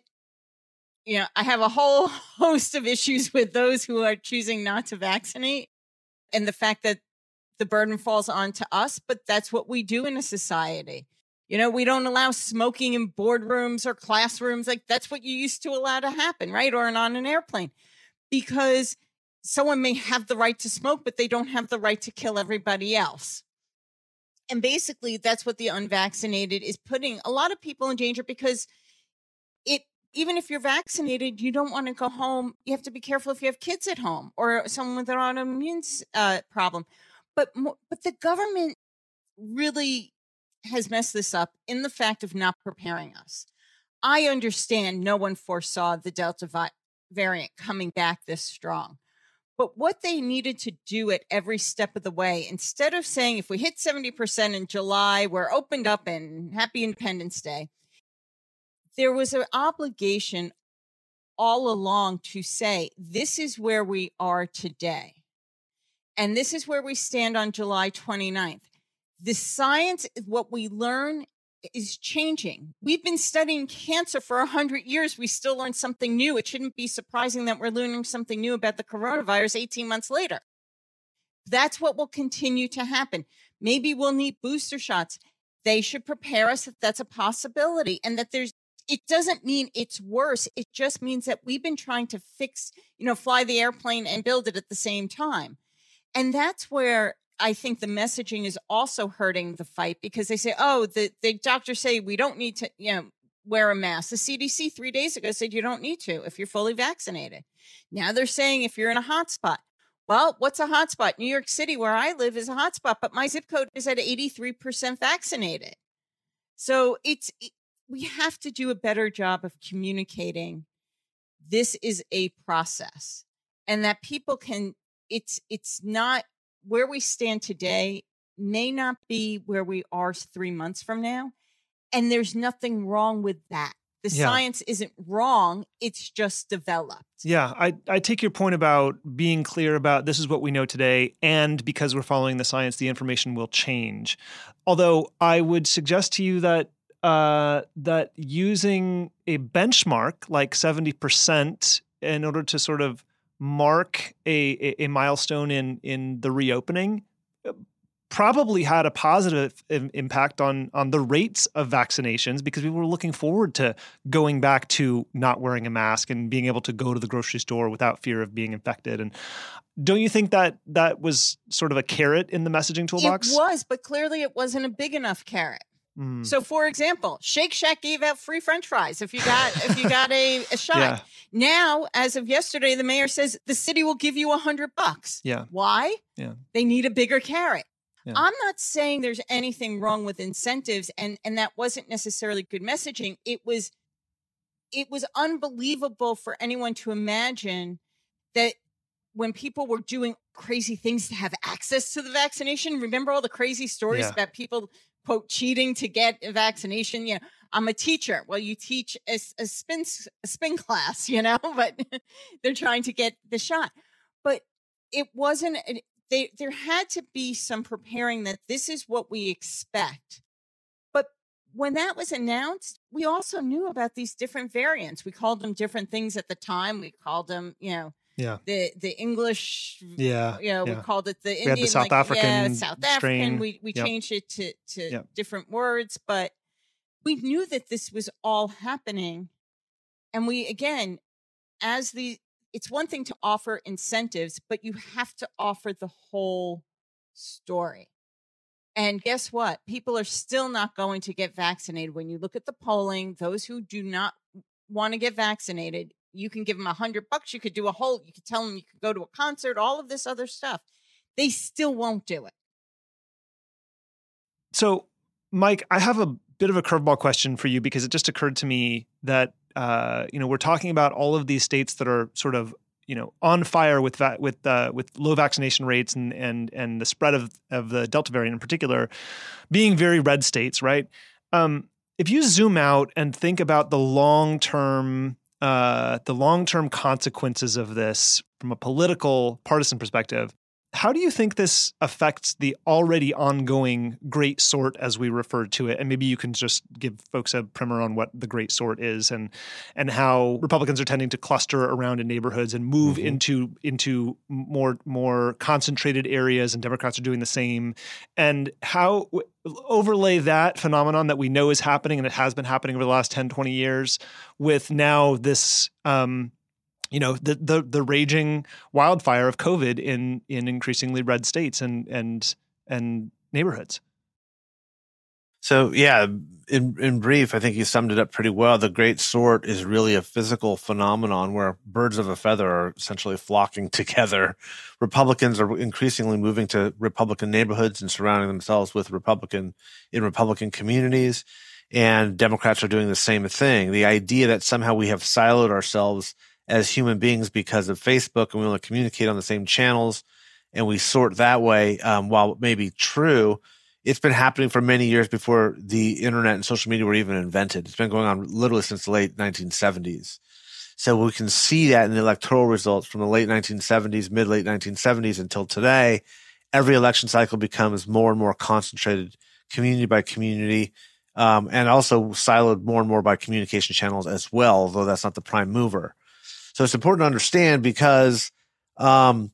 you know, I have a whole <laughs> host of issues with those who are choosing not to vaccinate and the fact that the burden falls onto us, but that's what we do in a society. You know, we don't allow smoking in boardrooms or classrooms. Like that's what you used to allow to happen, right? Or on an airplane because someone may have the right to smoke, but they don't have the right to kill everybody else. And basically, that's what the unvaccinated is putting a lot of people in danger because it, even if you're vaccinated, you don't want to go home. You have to be careful if you have kids at home or someone with an autoimmune uh, problem. But, but the government really has messed this up in the fact of not preparing us. I understand no one foresaw the Delta vi- variant coming back this strong. But what they needed to do at every step of the way, instead of saying, if we hit 70% in July, we're opened up and happy Independence Day, there was an obligation all along to say, this is where we are today. And this is where we stand on July 29th. The science, what we learn is changing. We've been studying cancer for 100 years. We still learn something new. It shouldn't be surprising that we're learning something new about the coronavirus 18 months later. That's what will continue to happen. Maybe we'll need booster shots. They should prepare us that that's a possibility and that there's it doesn't mean it's worse. It just means that we've been trying to fix, you know, fly the airplane and build it at the same time. And that's where I think the messaging is also hurting the fight because they say, oh, the, the doctors say we don't need to, you know, wear a mask. The CDC three days ago said you don't need to if you're fully vaccinated. Now they're saying if you're in a hotspot. Well, what's a hotspot? New York City, where I live, is a hotspot, but my zip code is at 83% vaccinated. So it's, it, we have to do a better job of communicating this is a process and that people can, it's, it's not where we stand today may not be where we are three months from now. And there's nothing wrong with that. The yeah. science isn't wrong, it's just developed. Yeah, I, I take your point about being clear about this is what we know today, and because we're following the science, the information will change. Although I would suggest to you that uh, that using a benchmark like seventy percent in order to sort of mark a, a, milestone in in the reopening uh, probably had a positive impact on on the rates of vaccinations because people were looking forward to going back to not wearing a mask and being able to go to the grocery store without fear of being infected. And don't you think that that was sort of a carrot in the messaging toolbox? it was but clearly it wasn't a big enough carrot Mm. So, for example, Shake Shack gave out free French fries if you got if you got a, <laughs> a shot. Yeah. Now, as of yesterday, the mayor says the city will give you a hundred bucks. Yeah. Why? Yeah. They need a bigger carrot. Yeah. I'm not saying there's anything wrong with incentives, and and that wasn't necessarily good messaging. It was, it was unbelievable for anyone to imagine that when people were doing crazy things to have access to the vaccination. Remember all the crazy stories Yeah. about people quote cheating to get a vaccination. You know, I'm a teacher. Well, you teach a spin s- a spin class, <laughs> you know, but <laughs> they're trying to get the shot. But it wasn't. They there had to be some preparing that this is what we expect. But when that was announced, we also knew about these different variants. We called them different things at the time. We called them, you know, Yeah. the the English Yeah, you know yeah. we called it the We had Indian the South like, yeah, African South strain. African we we Yep. changed it to to Yep. different words but we knew that this was all happening and we again as the it's one thing to offer incentives but you have to offer the whole story and guess what people are still not going to get vaccinated when you look at the polling those who do not want to get vaccinated you can give them a hundred bucks you could do a whole you could tell them you could go to a concert all of this other stuff they still won't do it So, Mike, I have a bit of a curveball question for you because it just occurred to me that uh, you know we're talking about all of these states that are sort of you know on fire with va- with uh, with low vaccination rates and and and the spread of of the Delta variant in particular being very red states, right? Um, if you zoom out and think about the long term uh, the long term consequences of this from a political partisan perspective, how do you think this affects the already ongoing great sort as we refer to it? And maybe you can just give folks a primer on what the great sort is and and how Republicans are tending to cluster around in neighborhoods and move into into more more concentrated areas and Democrats are doing the same and how overlay that phenomenon that we know is happening and it has been happening over the last 10 20 years with now this um you know the the the raging wildfire of COVID in in increasingly red states and and and neighborhoods. So yeah, in in brief, I think you summed it up pretty well. The great sort is really a physical phenomenon where birds of a feather are essentially flocking <laughs> together. Republicans are increasingly moving to Republican neighborhoods and surrounding themselves with Republican in Republican communities, and Democrats are doing the same thing. The idea that somehow we have siloed ourselves as human beings because of Facebook and we only communicate on the same channels and we sort that way, um, while it may be true, it's been happening for many years before the internet and social media were even invented. It's been going on literally since the late 1970s. So we can see that in the electoral results from the late 1970s, mid late 1970s until today. Every election cycle becomes more and more concentrated, community by community, um, and also siloed more and more by communication channels as well, though that's not the prime mover. So it's important to understand because um,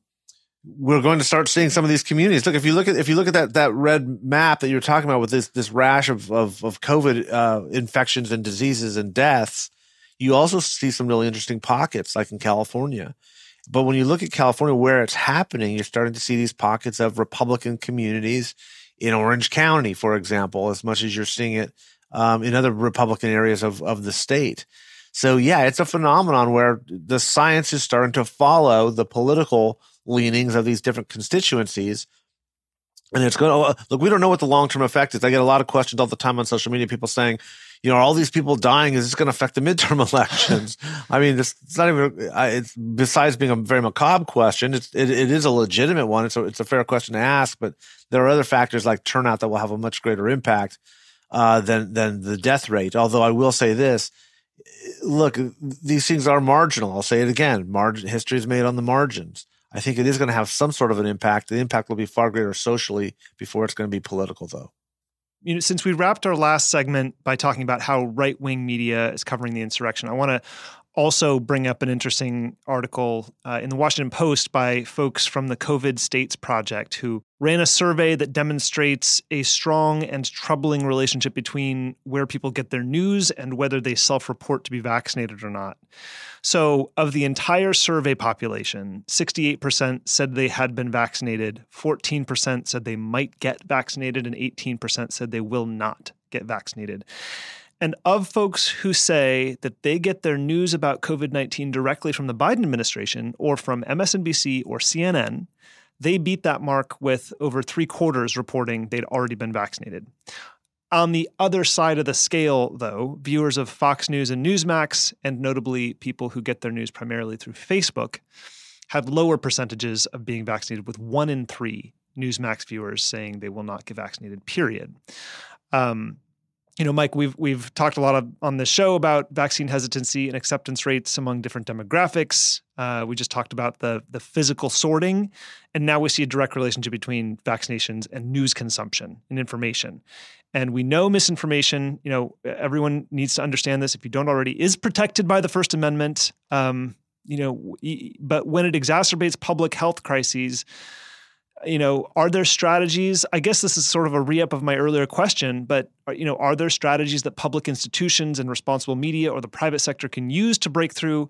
we're going to start seeing some of these communities. Look, if you look at if you look at that that red map that you're talking about with this this rash of of, of COVID uh, infections and diseases and deaths, you also see some really interesting pockets, like in California. But when you look at California, where it's happening, you're starting to see these pockets of Republican communities in Orange County, for example, as much as you're seeing it um, in other Republican areas of of the state. So yeah, it's a phenomenon where the science is starting to follow the political leanings of these different constituencies. And it's going to look, we don't know what the long term effect is. I get a lot of questions all the time on social media, people saying, you know, are all these people dying? Is this going to affect the midterm <laughs> elections? I mean, it's, it's not even, it's besides being a very macabre question, it's, it, it is a legitimate one. It's a, it's a fair question to ask, but there are other factors like turnout that will have a much greater impact, uh, than, than the death rate. Although I will say this, look, these things are marginal. I'll say it again. Margin history is made on the margins. I think it is going to have some sort of an impact. The impact will be far greater socially before it's going to be political, though. You know, since we wrapped our last segment by talking about how right wing media is covering the insurrection, I want to also bring up an interesting article uh, in the Washington Post by folks from the COVID States Project who ran a survey that demonstrates a strong and troubling relationship between where people get their news and whether they self report to be vaccinated or not. So, of the entire survey population, 68% said they had been vaccinated, 14% said they might get vaccinated, and 18% said they will not get vaccinated. And of folks who say that they get their news about COVID 19 directly from the Biden administration or from MSNBC or CNN, they beat that mark with over three quarters reporting they'd already been vaccinated. On the other side of the scale, though, viewers of Fox News and Newsmax, and notably people who get their news primarily through Facebook, had lower percentages of being vaccinated, with one in three Newsmax viewers saying they will not get vaccinated. Period. Um, you know, Mike, we've we've talked a lot of, on this show about vaccine hesitancy and acceptance rates among different demographics. Uh, we just talked about the the physical sorting, and now we see a direct relationship between vaccinations and news consumption and information. And we know misinformation. You know, everyone needs to understand this. If you don't already, is protected by the First Amendment. Um, you know, but when it exacerbates public health crises, you know, are there strategies? I guess this is sort of a re-up of my earlier question, but uh, you know, are there strategies that public institutions and responsible media or the private sector can use to break through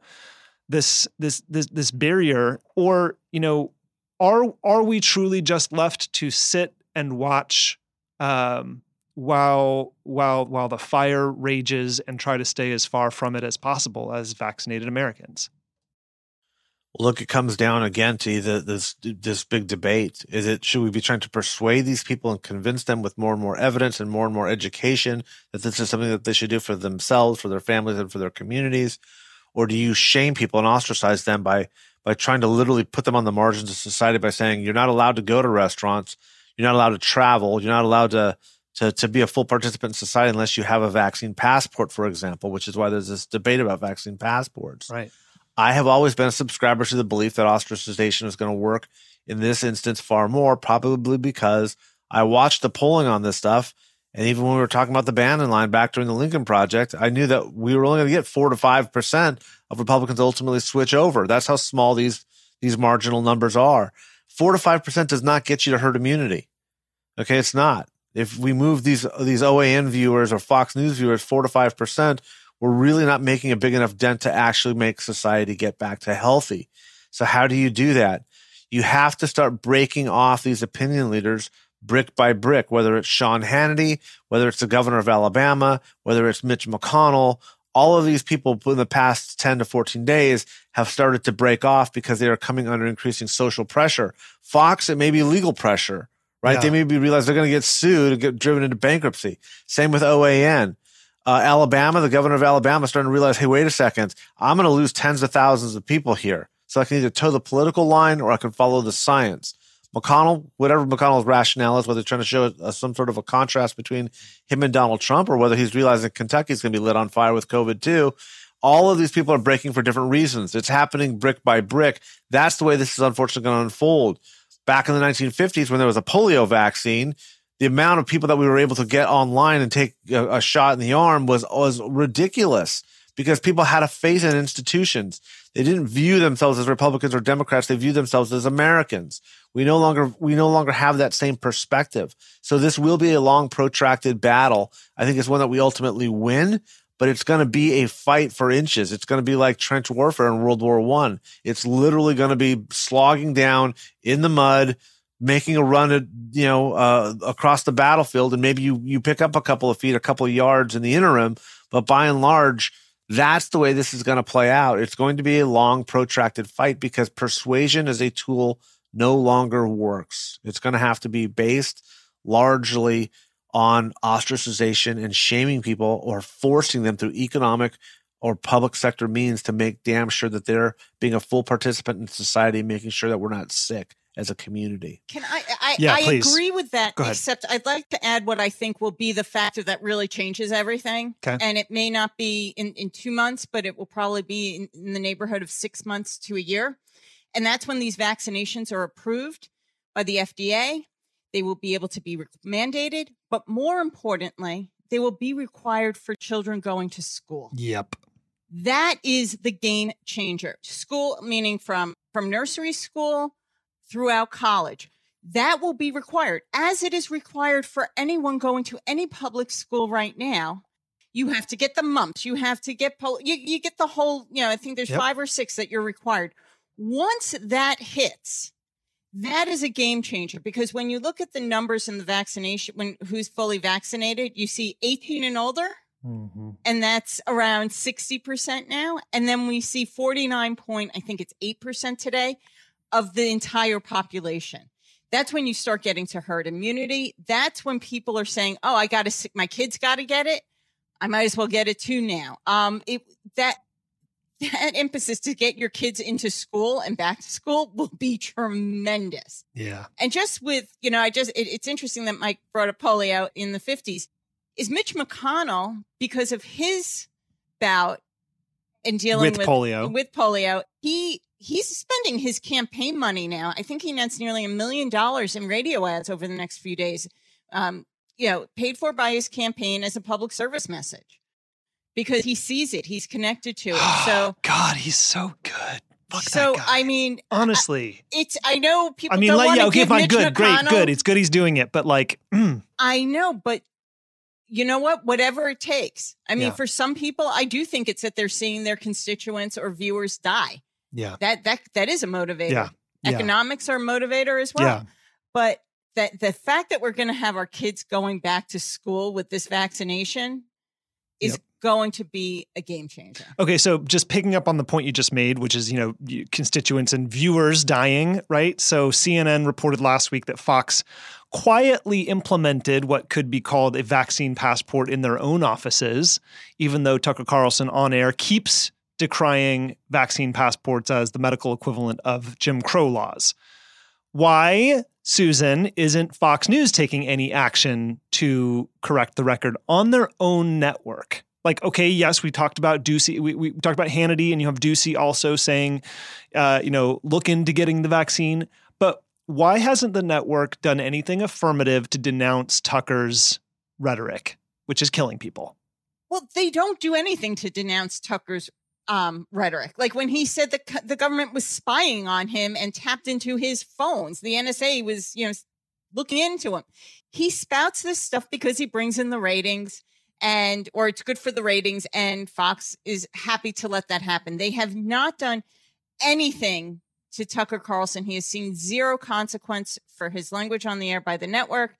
this this this this barrier? Or, you know, are are we truly just left to sit and watch um, while while while the fire rages and try to stay as far from it as possible as vaccinated Americans? Look, it comes down again to this this big debate. Is it should we be trying to persuade these people and convince them with more and more evidence and more and more education that this is something that they should do for themselves, for their families, and for their communities, or do you shame people and ostracize them by by trying to literally put them on the margins of society by saying you're not allowed to go to restaurants, you're not allowed to travel, you're not allowed to to, to be a full participant in society unless you have a vaccine passport, for example, which is why there's this debate about vaccine passports. Right. I have always been a subscriber to the belief that ostracization is going to work in this instance far more, probably because I watched the polling on this stuff. And even when we were talking about the Bannon line back during the Lincoln Project, I knew that we were only going to get four to five percent of Republicans ultimately switch over. That's how small these these marginal numbers are. Four to five percent does not get you to herd immunity. Okay, it's not. If we move these these OAN viewers or Fox News viewers four to five percent, we're really not making a big enough dent to actually make society get back to healthy. So how do you do that? You have to start breaking off these opinion leaders brick by brick, whether it's Sean Hannity, whether it's the governor of Alabama, whether it's Mitch McConnell, all of these people in the past 10 to 14 days have started to break off because they are coming under increasing social pressure. Fox, it may be legal pressure, right? Yeah. They may be realize they're going to get sued and get driven into bankruptcy. Same with OAN uh, Alabama, the governor of Alabama, starting to realize, hey, wait a second, I'm going to lose tens of thousands of people here. So I can either toe the political line or I can follow the science. McConnell, whatever McConnell's rationale is, whether trying to show uh, some sort of a contrast between him and Donald Trump or whether he's realizing Kentucky's going to be lit on fire with COVID too. All of these people are breaking for different reasons. It's happening brick by brick. That's the way this is unfortunately going to unfold. Back in the 1950s, when there was a polio vaccine, the amount of people that we were able to get online and take a, a, shot in the arm was was ridiculous because people had a faith in institutions. They didn't view themselves as Republicans or Democrats. They viewed themselves as Americans. We no longer we no longer have that same perspective. So this will be a long, protracted battle. I think it's one that we ultimately win, but it's going to be a fight for inches. It's going to be like trench warfare in World War One. It's literally going to be slogging down in the mud making a run at you know uh, across the battlefield, and maybe you you pick up a couple of feet, a couple of yards in the interim, but by and large, that's the way this is going to play out. It's going to be a long, protracted fight because persuasion as a tool no longer works. It's going to have to be based largely on ostracization and shaming people or forcing them through economic or public sector means to make damn sure that they're being a full participant in society, making sure that we're not sick as a community. Can I? I, yeah, I agree with that. Except I'd like to add what I think will be the factor that really changes everything. Okay. And it may not be in, in two months, but it will probably be in, in the neighborhood of six months to a year. And that's when these vaccinations are approved by the FDA. They will be able to be mandated, but more importantly, they will be required for children going to school. Yep. That is the game changer. School, meaning from from nursery school throughout college. That will be required, as it is required for anyone going to any public school right now. You have to get the mumps. You have to get pol- you, you get the whole. You know, I think there's yep. five or six that you're required. Once that hits, that is a game changer because when you look at the numbers in the vaccination, when who's fully vaccinated, you see 18 and older, mm-hmm. and that's around 60% now. And then we see 49 point, I think it's 8% today of the entire population. That's when you start getting to herd immunity. That's when people are saying, "Oh, I got to my kids got to get it. I might as well get it too now." Um, it that <laughs> that emphasis to get your kids into school and back to school will be tremendous. Yeah. And just with, you know, I just, it, it's interesting that Mike brought up polio in the 50s. Is Mitch McConnell, because of his bout and dealing With with, polio. with polio, he, he's spending his campaign money now. I think he nets nearly a million dollars in radio ads over the next few days. Um, you know, paid for by his campaign as a public service message because he sees it. He's connected to it. So, <gasps> God, he's so good. Fuck so. I mean, Honestly. it's I know people. I mean, don't like, yeah, okay, fine, good, great, good. It's good he's doing it, but like, mm, I know, but you know what? Whatever it takes. I mean, Yeah. for some people, I do think it's that they're seeing their constituents or viewers die. yeah, That that that is a motivator. yeah, yeah. Economics are a motivator as well. Yeah. But that the fact that we're going to have our kids going back to school with this vaccination is Yep. Going to be a game changer. Okay, so just picking up on the point you just made, which is, you know, constituents and viewers dying, right? So CNN reported last week that Fox quietly implemented what could be called a vaccine passport in their own offices, even though Tucker Carlson on air keeps decrying vaccine passports as the medical equivalent of Jim Crow laws. Why, Susan, isn't Fox News taking any action to correct the record on their own network? Like, okay, yes, we talked about Doocy, we, we talked about Hannity, and you have Doocy also saying, uh, you know, look into getting the vaccine. But why hasn't the network done anything affirmative to denounce Tucker's rhetoric, which is killing people? Well, they don't do anything to denounce Tucker's um, rhetoric. Like when he said that the government was spying on him and tapped into his phones, the NSA was, you know, looking into him. He spouts this stuff because he brings in the ratings and or it's good for the ratings and Fox is happy to let that happen. They have not done anything to Tucker Carlson. He has seen zero consequence for his language on the air by the network.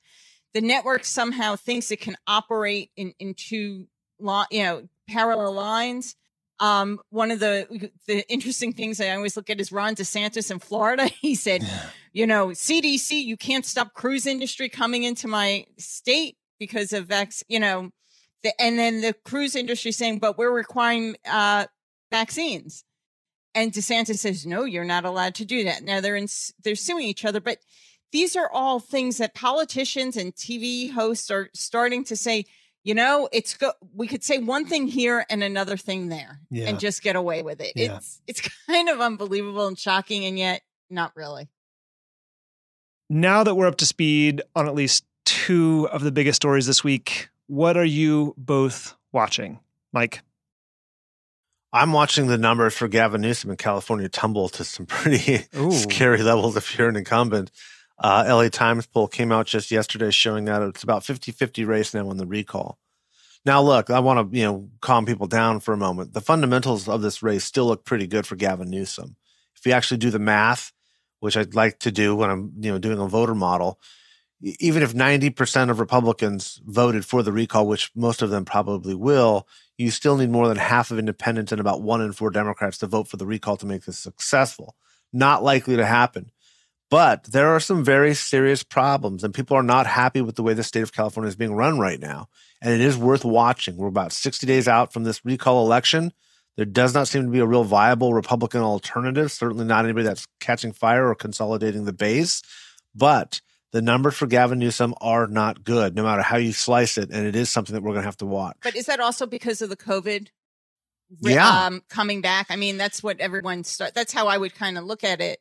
The network somehow thinks it can operate in, in two, lo- you know, parallel lines. Um, one of the the interesting things I always look at is Ron DeSantis in Florida. <laughs> He said, you know, CDC, you can't stop cruise industry coming into my state because of vax, you know, the, and then the cruise industry saying, but we're requiring uh, vaccines. And DeSantis says, no, you're not allowed to do that. Now they're in, they're suing each other, but these are all things that politicians and TV hosts are starting to say, you know, it's go- we could say one thing here and another thing there Yeah. and just get away with it. Yeah. It's it's <laughs> kind of unbelievable and shocking and yet not really. Now that we're up to speed on at least two of the biggest stories this week, what are you both watching? Mike? I'm watching the numbers for Gavin Newsom in California tumble to some <laughs> pretty Ooh. scary levels if you're an incumbent. Uh, LA Times poll came out just yesterday showing that it's about 50 50 race now on the recall. Now, look, I want to you know calm people down for a moment. The fundamentals of this race still look pretty good for Gavin Newsom. If you actually do the math, which I'd like to do when I'm you know doing a voter model, even if 90% of Republicans voted for the recall, which most of them probably will, you still need more than half of independents and about one in four Democrats to vote for the recall to make this successful. Not likely to happen. But there are some very serious problems, and people are not happy with the way the state of California is being run right now. And it is worth watching. We're about 60 days out from this recall election. There does not seem to be a real viable Republican alternative, certainly not anybody that's catching fire or consolidating the base. But the numbers for Gavin Newsom are not good, no matter how you slice it. And it is something that we're going to have to watch. But is that also because of the COVID? re- Yeah. Um, coming back. I mean, that's what everyone start. That's how I would kind of look at it.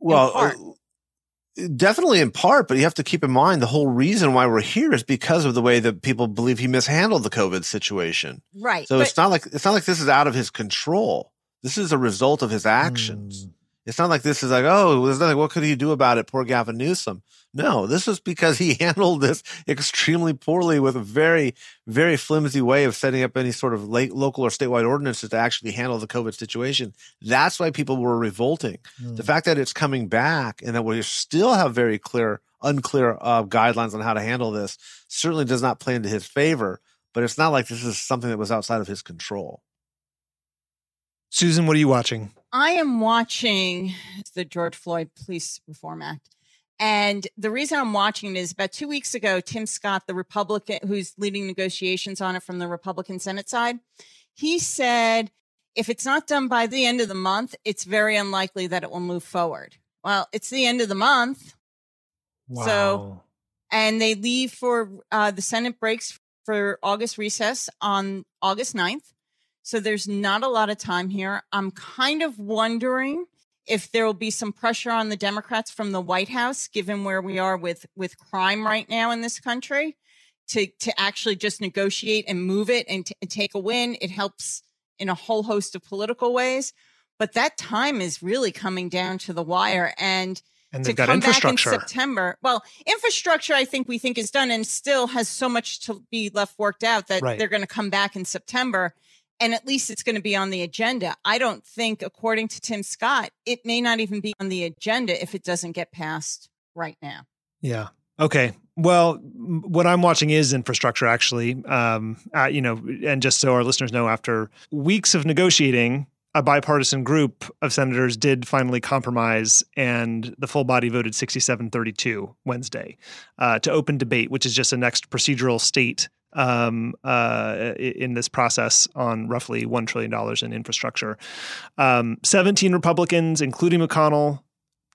Well, part. uh, definitely in part, but you have to keep in mind the whole reason why we're here is because of the way that people believe he mishandled the COVID situation. Right. So but, it's not like it's not like this is out of his control. This is a result of his actions. It's not like this is like, oh, there's nothing. What could he do about it? Poor Gavin Newsom. No, this was because he <laughs> handled this extremely poorly with a very, very flimsy way of setting up any sort of late, local or statewide ordinances to actually handle the COVID situation. That's why people were revolting. The fact that it's coming back and that we still have very clear, unclear uh, guidelines on how to handle this certainly does not play into his favor. But it's not like this is something that was outside of his control. Susan, what are you watching? I am watching the George Floyd Police Reform Act. And the reason I'm watching it is about two weeks ago, Tim Scott, the Republican who's leading negotiations on it from the Republican Senate side, he said if it's not done by the end of the month, it's very unlikely that it will move forward. Well, it's the end of the month. Wow. So, and they leave for uh, the Senate breaks for August recess on August 9th. So there's not a lot of time here. I'm kind of wondering if there will be some pressure on the Democrats from the White House, given where we are with with crime right now in this country, to to actually just negotiate and move it and, t- and take a win. It helps in a whole host of political ways, but that time is really coming down to the wire and. And to come back in. September. Well, infrastructure, I think we think is done and still has so much to be left worked out that Right. they're going to come back in September and at least it's going to be on the agenda. I don't think, according to Tim Scott, it may not even be on the agenda if it doesn't get passed right now. Yeah. Okay. Well, what I'm watching is infrastructure, actually. Um, uh, you know, and just so our listeners know, after weeks of negotiating, a bipartisan group of senators did finally compromise, and the full body voted 67 32 Wednesday uh, to open debate, which is just a next procedural state um, uh, in this process on roughly $1 trillion in infrastructure. Um, 17 Republicans, including McConnell,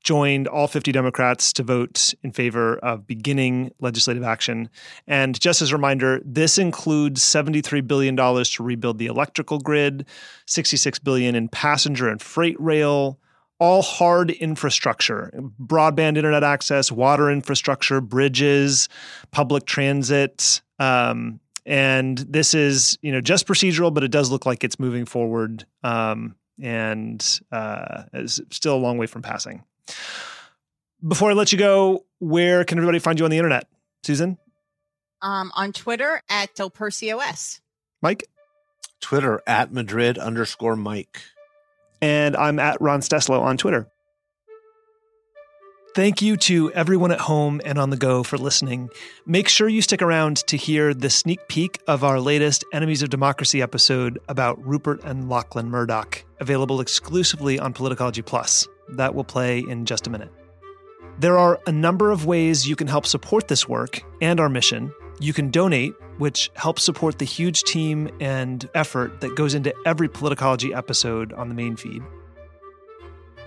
joined all 50 Democrats to vote in favor of beginning legislative action. And just as a reminder, this includes $73 billion to rebuild the electrical grid, 66 billion in passenger and freight rail, all hard infrastructure, broadband internet access, water infrastructure, bridges, public transit. Um, and this is, you know, just procedural, but it does look like it's moving forward um, and uh, is still a long way from passing. Before I let you go, where can everybody find you on the internet? Susan, Um, on Twitter at Del Percios. Mike, Twitter at Madrid underscore Mike. And I'm at Ron Steslow on Twitter. Thank you to everyone at home and on the go for listening. Make sure you stick around to hear the sneak peek of our latest Enemies of Democracy episode about Rupert and Lachlan Murdoch, available exclusively on Politicology Plus. That will play in just a minute. There are a number of ways you can help support this work and our mission. You can donate, which helps support the huge team and effort that goes into every Politicology episode on the main feed.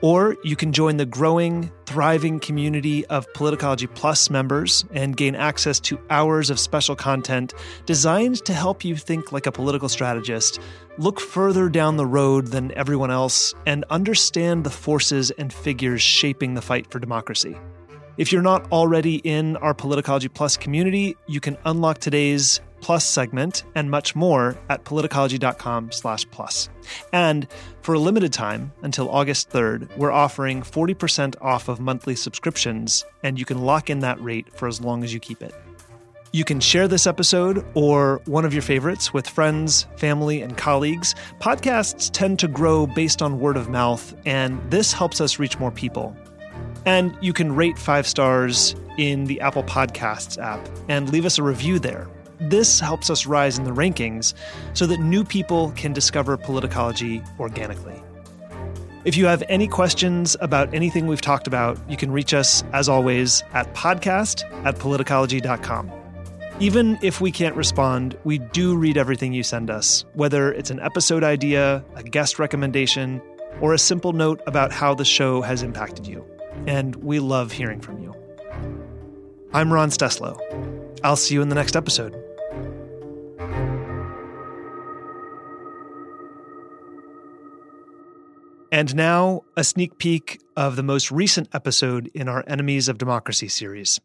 Or you can join the growing, thriving community of Politicology Plus members and gain access to hours of special content designed to help you think like a political strategist, look further down the road than everyone else, and understand the forces and figures shaping the fight for democracy. If you're not already in our Politicology Plus community, you can unlock today's Plus segment and much more at politicology.com slash plus. And for a limited time, until August 3rd, we're offering 40% off of monthly subscriptions, and you can lock in that rate for as long as you keep it. You can share this episode or one of your favorites with friends, family, and colleagues. Podcasts tend to grow based on word of mouth, and this helps us reach more people. And you can rate five stars in the Apple Podcasts app and leave us a review there. This helps us rise in the rankings so that new people can discover politicology organically. If you have any questions about anything we've talked about, you can reach us, as always, at podcast at politicology.com. Even if we can't respond, we do read everything you send us, whether it's an episode idea, a guest recommendation, or a simple note about how the show has impacted you. And we love hearing from you. I'm Ron Steslow. I'll see you in the next episode. And now, a sneak peek of the most recent episode in our Enemies of Democracy series.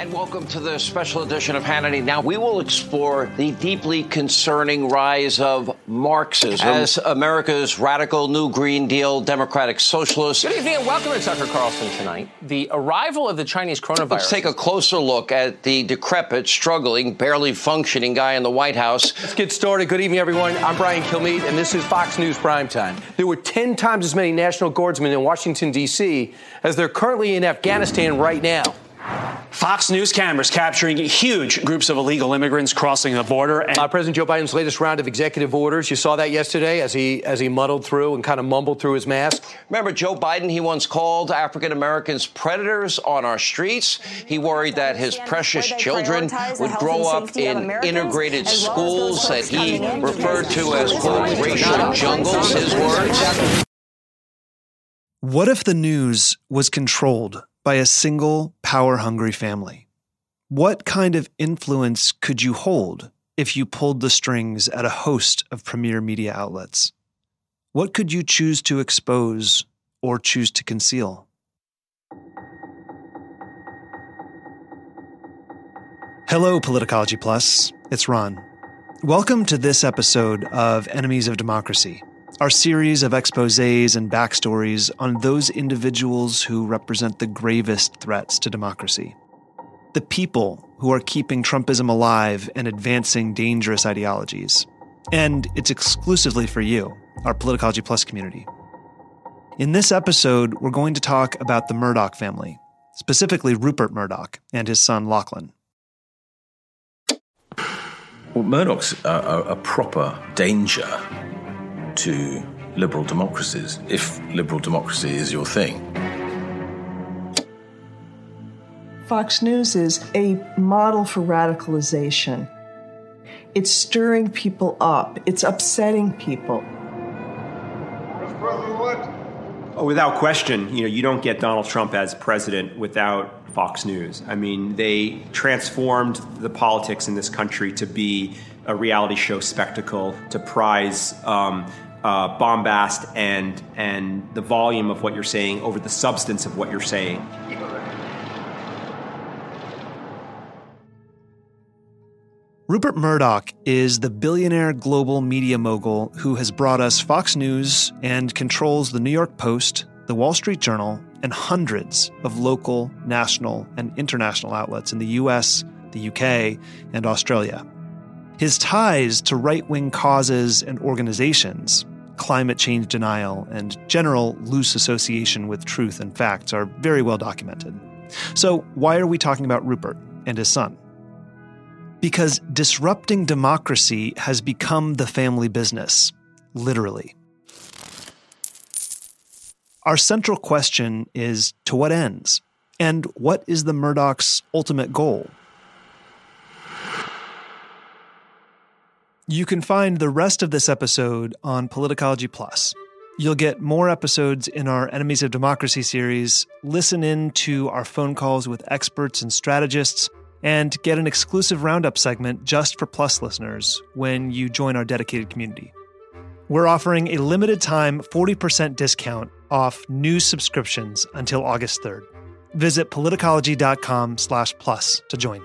And welcome to the special edition of Hannity. Now, we will explore the deeply concerning rise of Marxism as America's radical New Green Deal Democratic socialist. Good evening and welcome to Tucker Carlson tonight. The arrival of the Chinese coronavirus. Let's take a closer look at the decrepit, struggling, barely functioning guy in the White House. Let's get started. Good evening, everyone. I'm Brian Kilmeade, and this is Fox News Primetime. There were 10 times as many National Guardsmen in Washington, D.C. as there are currently in Afghanistan right now. Fox News cameras capturing huge groups of illegal immigrants crossing the border. And- uh, President Joe Biden's latest round of executive orders. You saw that yesterday as he as he muddled through and kind of mumbled through his mask. Remember, Joe Biden. He once called African Americans predators on our streets. He worried that his precious children would grow up in integrated schools that he referred to as quote racial jungles. His words. What if the news was controlled by a single power hungry family? What kind of influence could you hold if you pulled the strings at a host of premier media outlets? What could you choose to expose or choose to conceal? Hello, Politicology Plus. It's Ron. Welcome to this episode of Enemies of Democracy our series of exposes and backstories on those individuals who represent the gravest threats to democracy. The people who are keeping Trumpism alive and advancing dangerous ideologies. And it's exclusively for you, our Politicology Plus community. In this episode, we're going to talk about the Murdoch family, specifically Rupert Murdoch and his son Lachlan. Well, Murdoch's a, a, a proper danger to liberal democracies, if liberal democracy is your thing. Fox News is a model for radicalization. It's stirring people up, it's upsetting people. Oh, without question, you know, you don't get Donald Trump as president without Fox News. I mean, they transformed the politics in this country to be a reality show spectacle, to prize um, uh, bombast and and the volume of what you're saying over the substance of what you're saying. Rupert Murdoch is the billionaire global media mogul who has brought us Fox News and controls the New York Post, the Wall Street Journal, and hundreds of local, national, and international outlets in the US, the UK, and Australia. His ties to right wing causes and organizations, climate change denial, and general loose association with truth and facts are very well documented. So, why are we talking about Rupert and his son? Because disrupting democracy has become the family business, literally. Our central question is to what ends? And what is the Murdoch's ultimate goal? You can find the rest of this episode on Politicology Plus. You'll get more episodes in our Enemies of Democracy series, listen in to our phone calls with experts and strategists, and get an exclusive roundup segment just for Plus listeners when you join our dedicated community. We're offering a limited time 40% discount off new subscriptions until August 3rd. Visit politicology.com slash plus to join.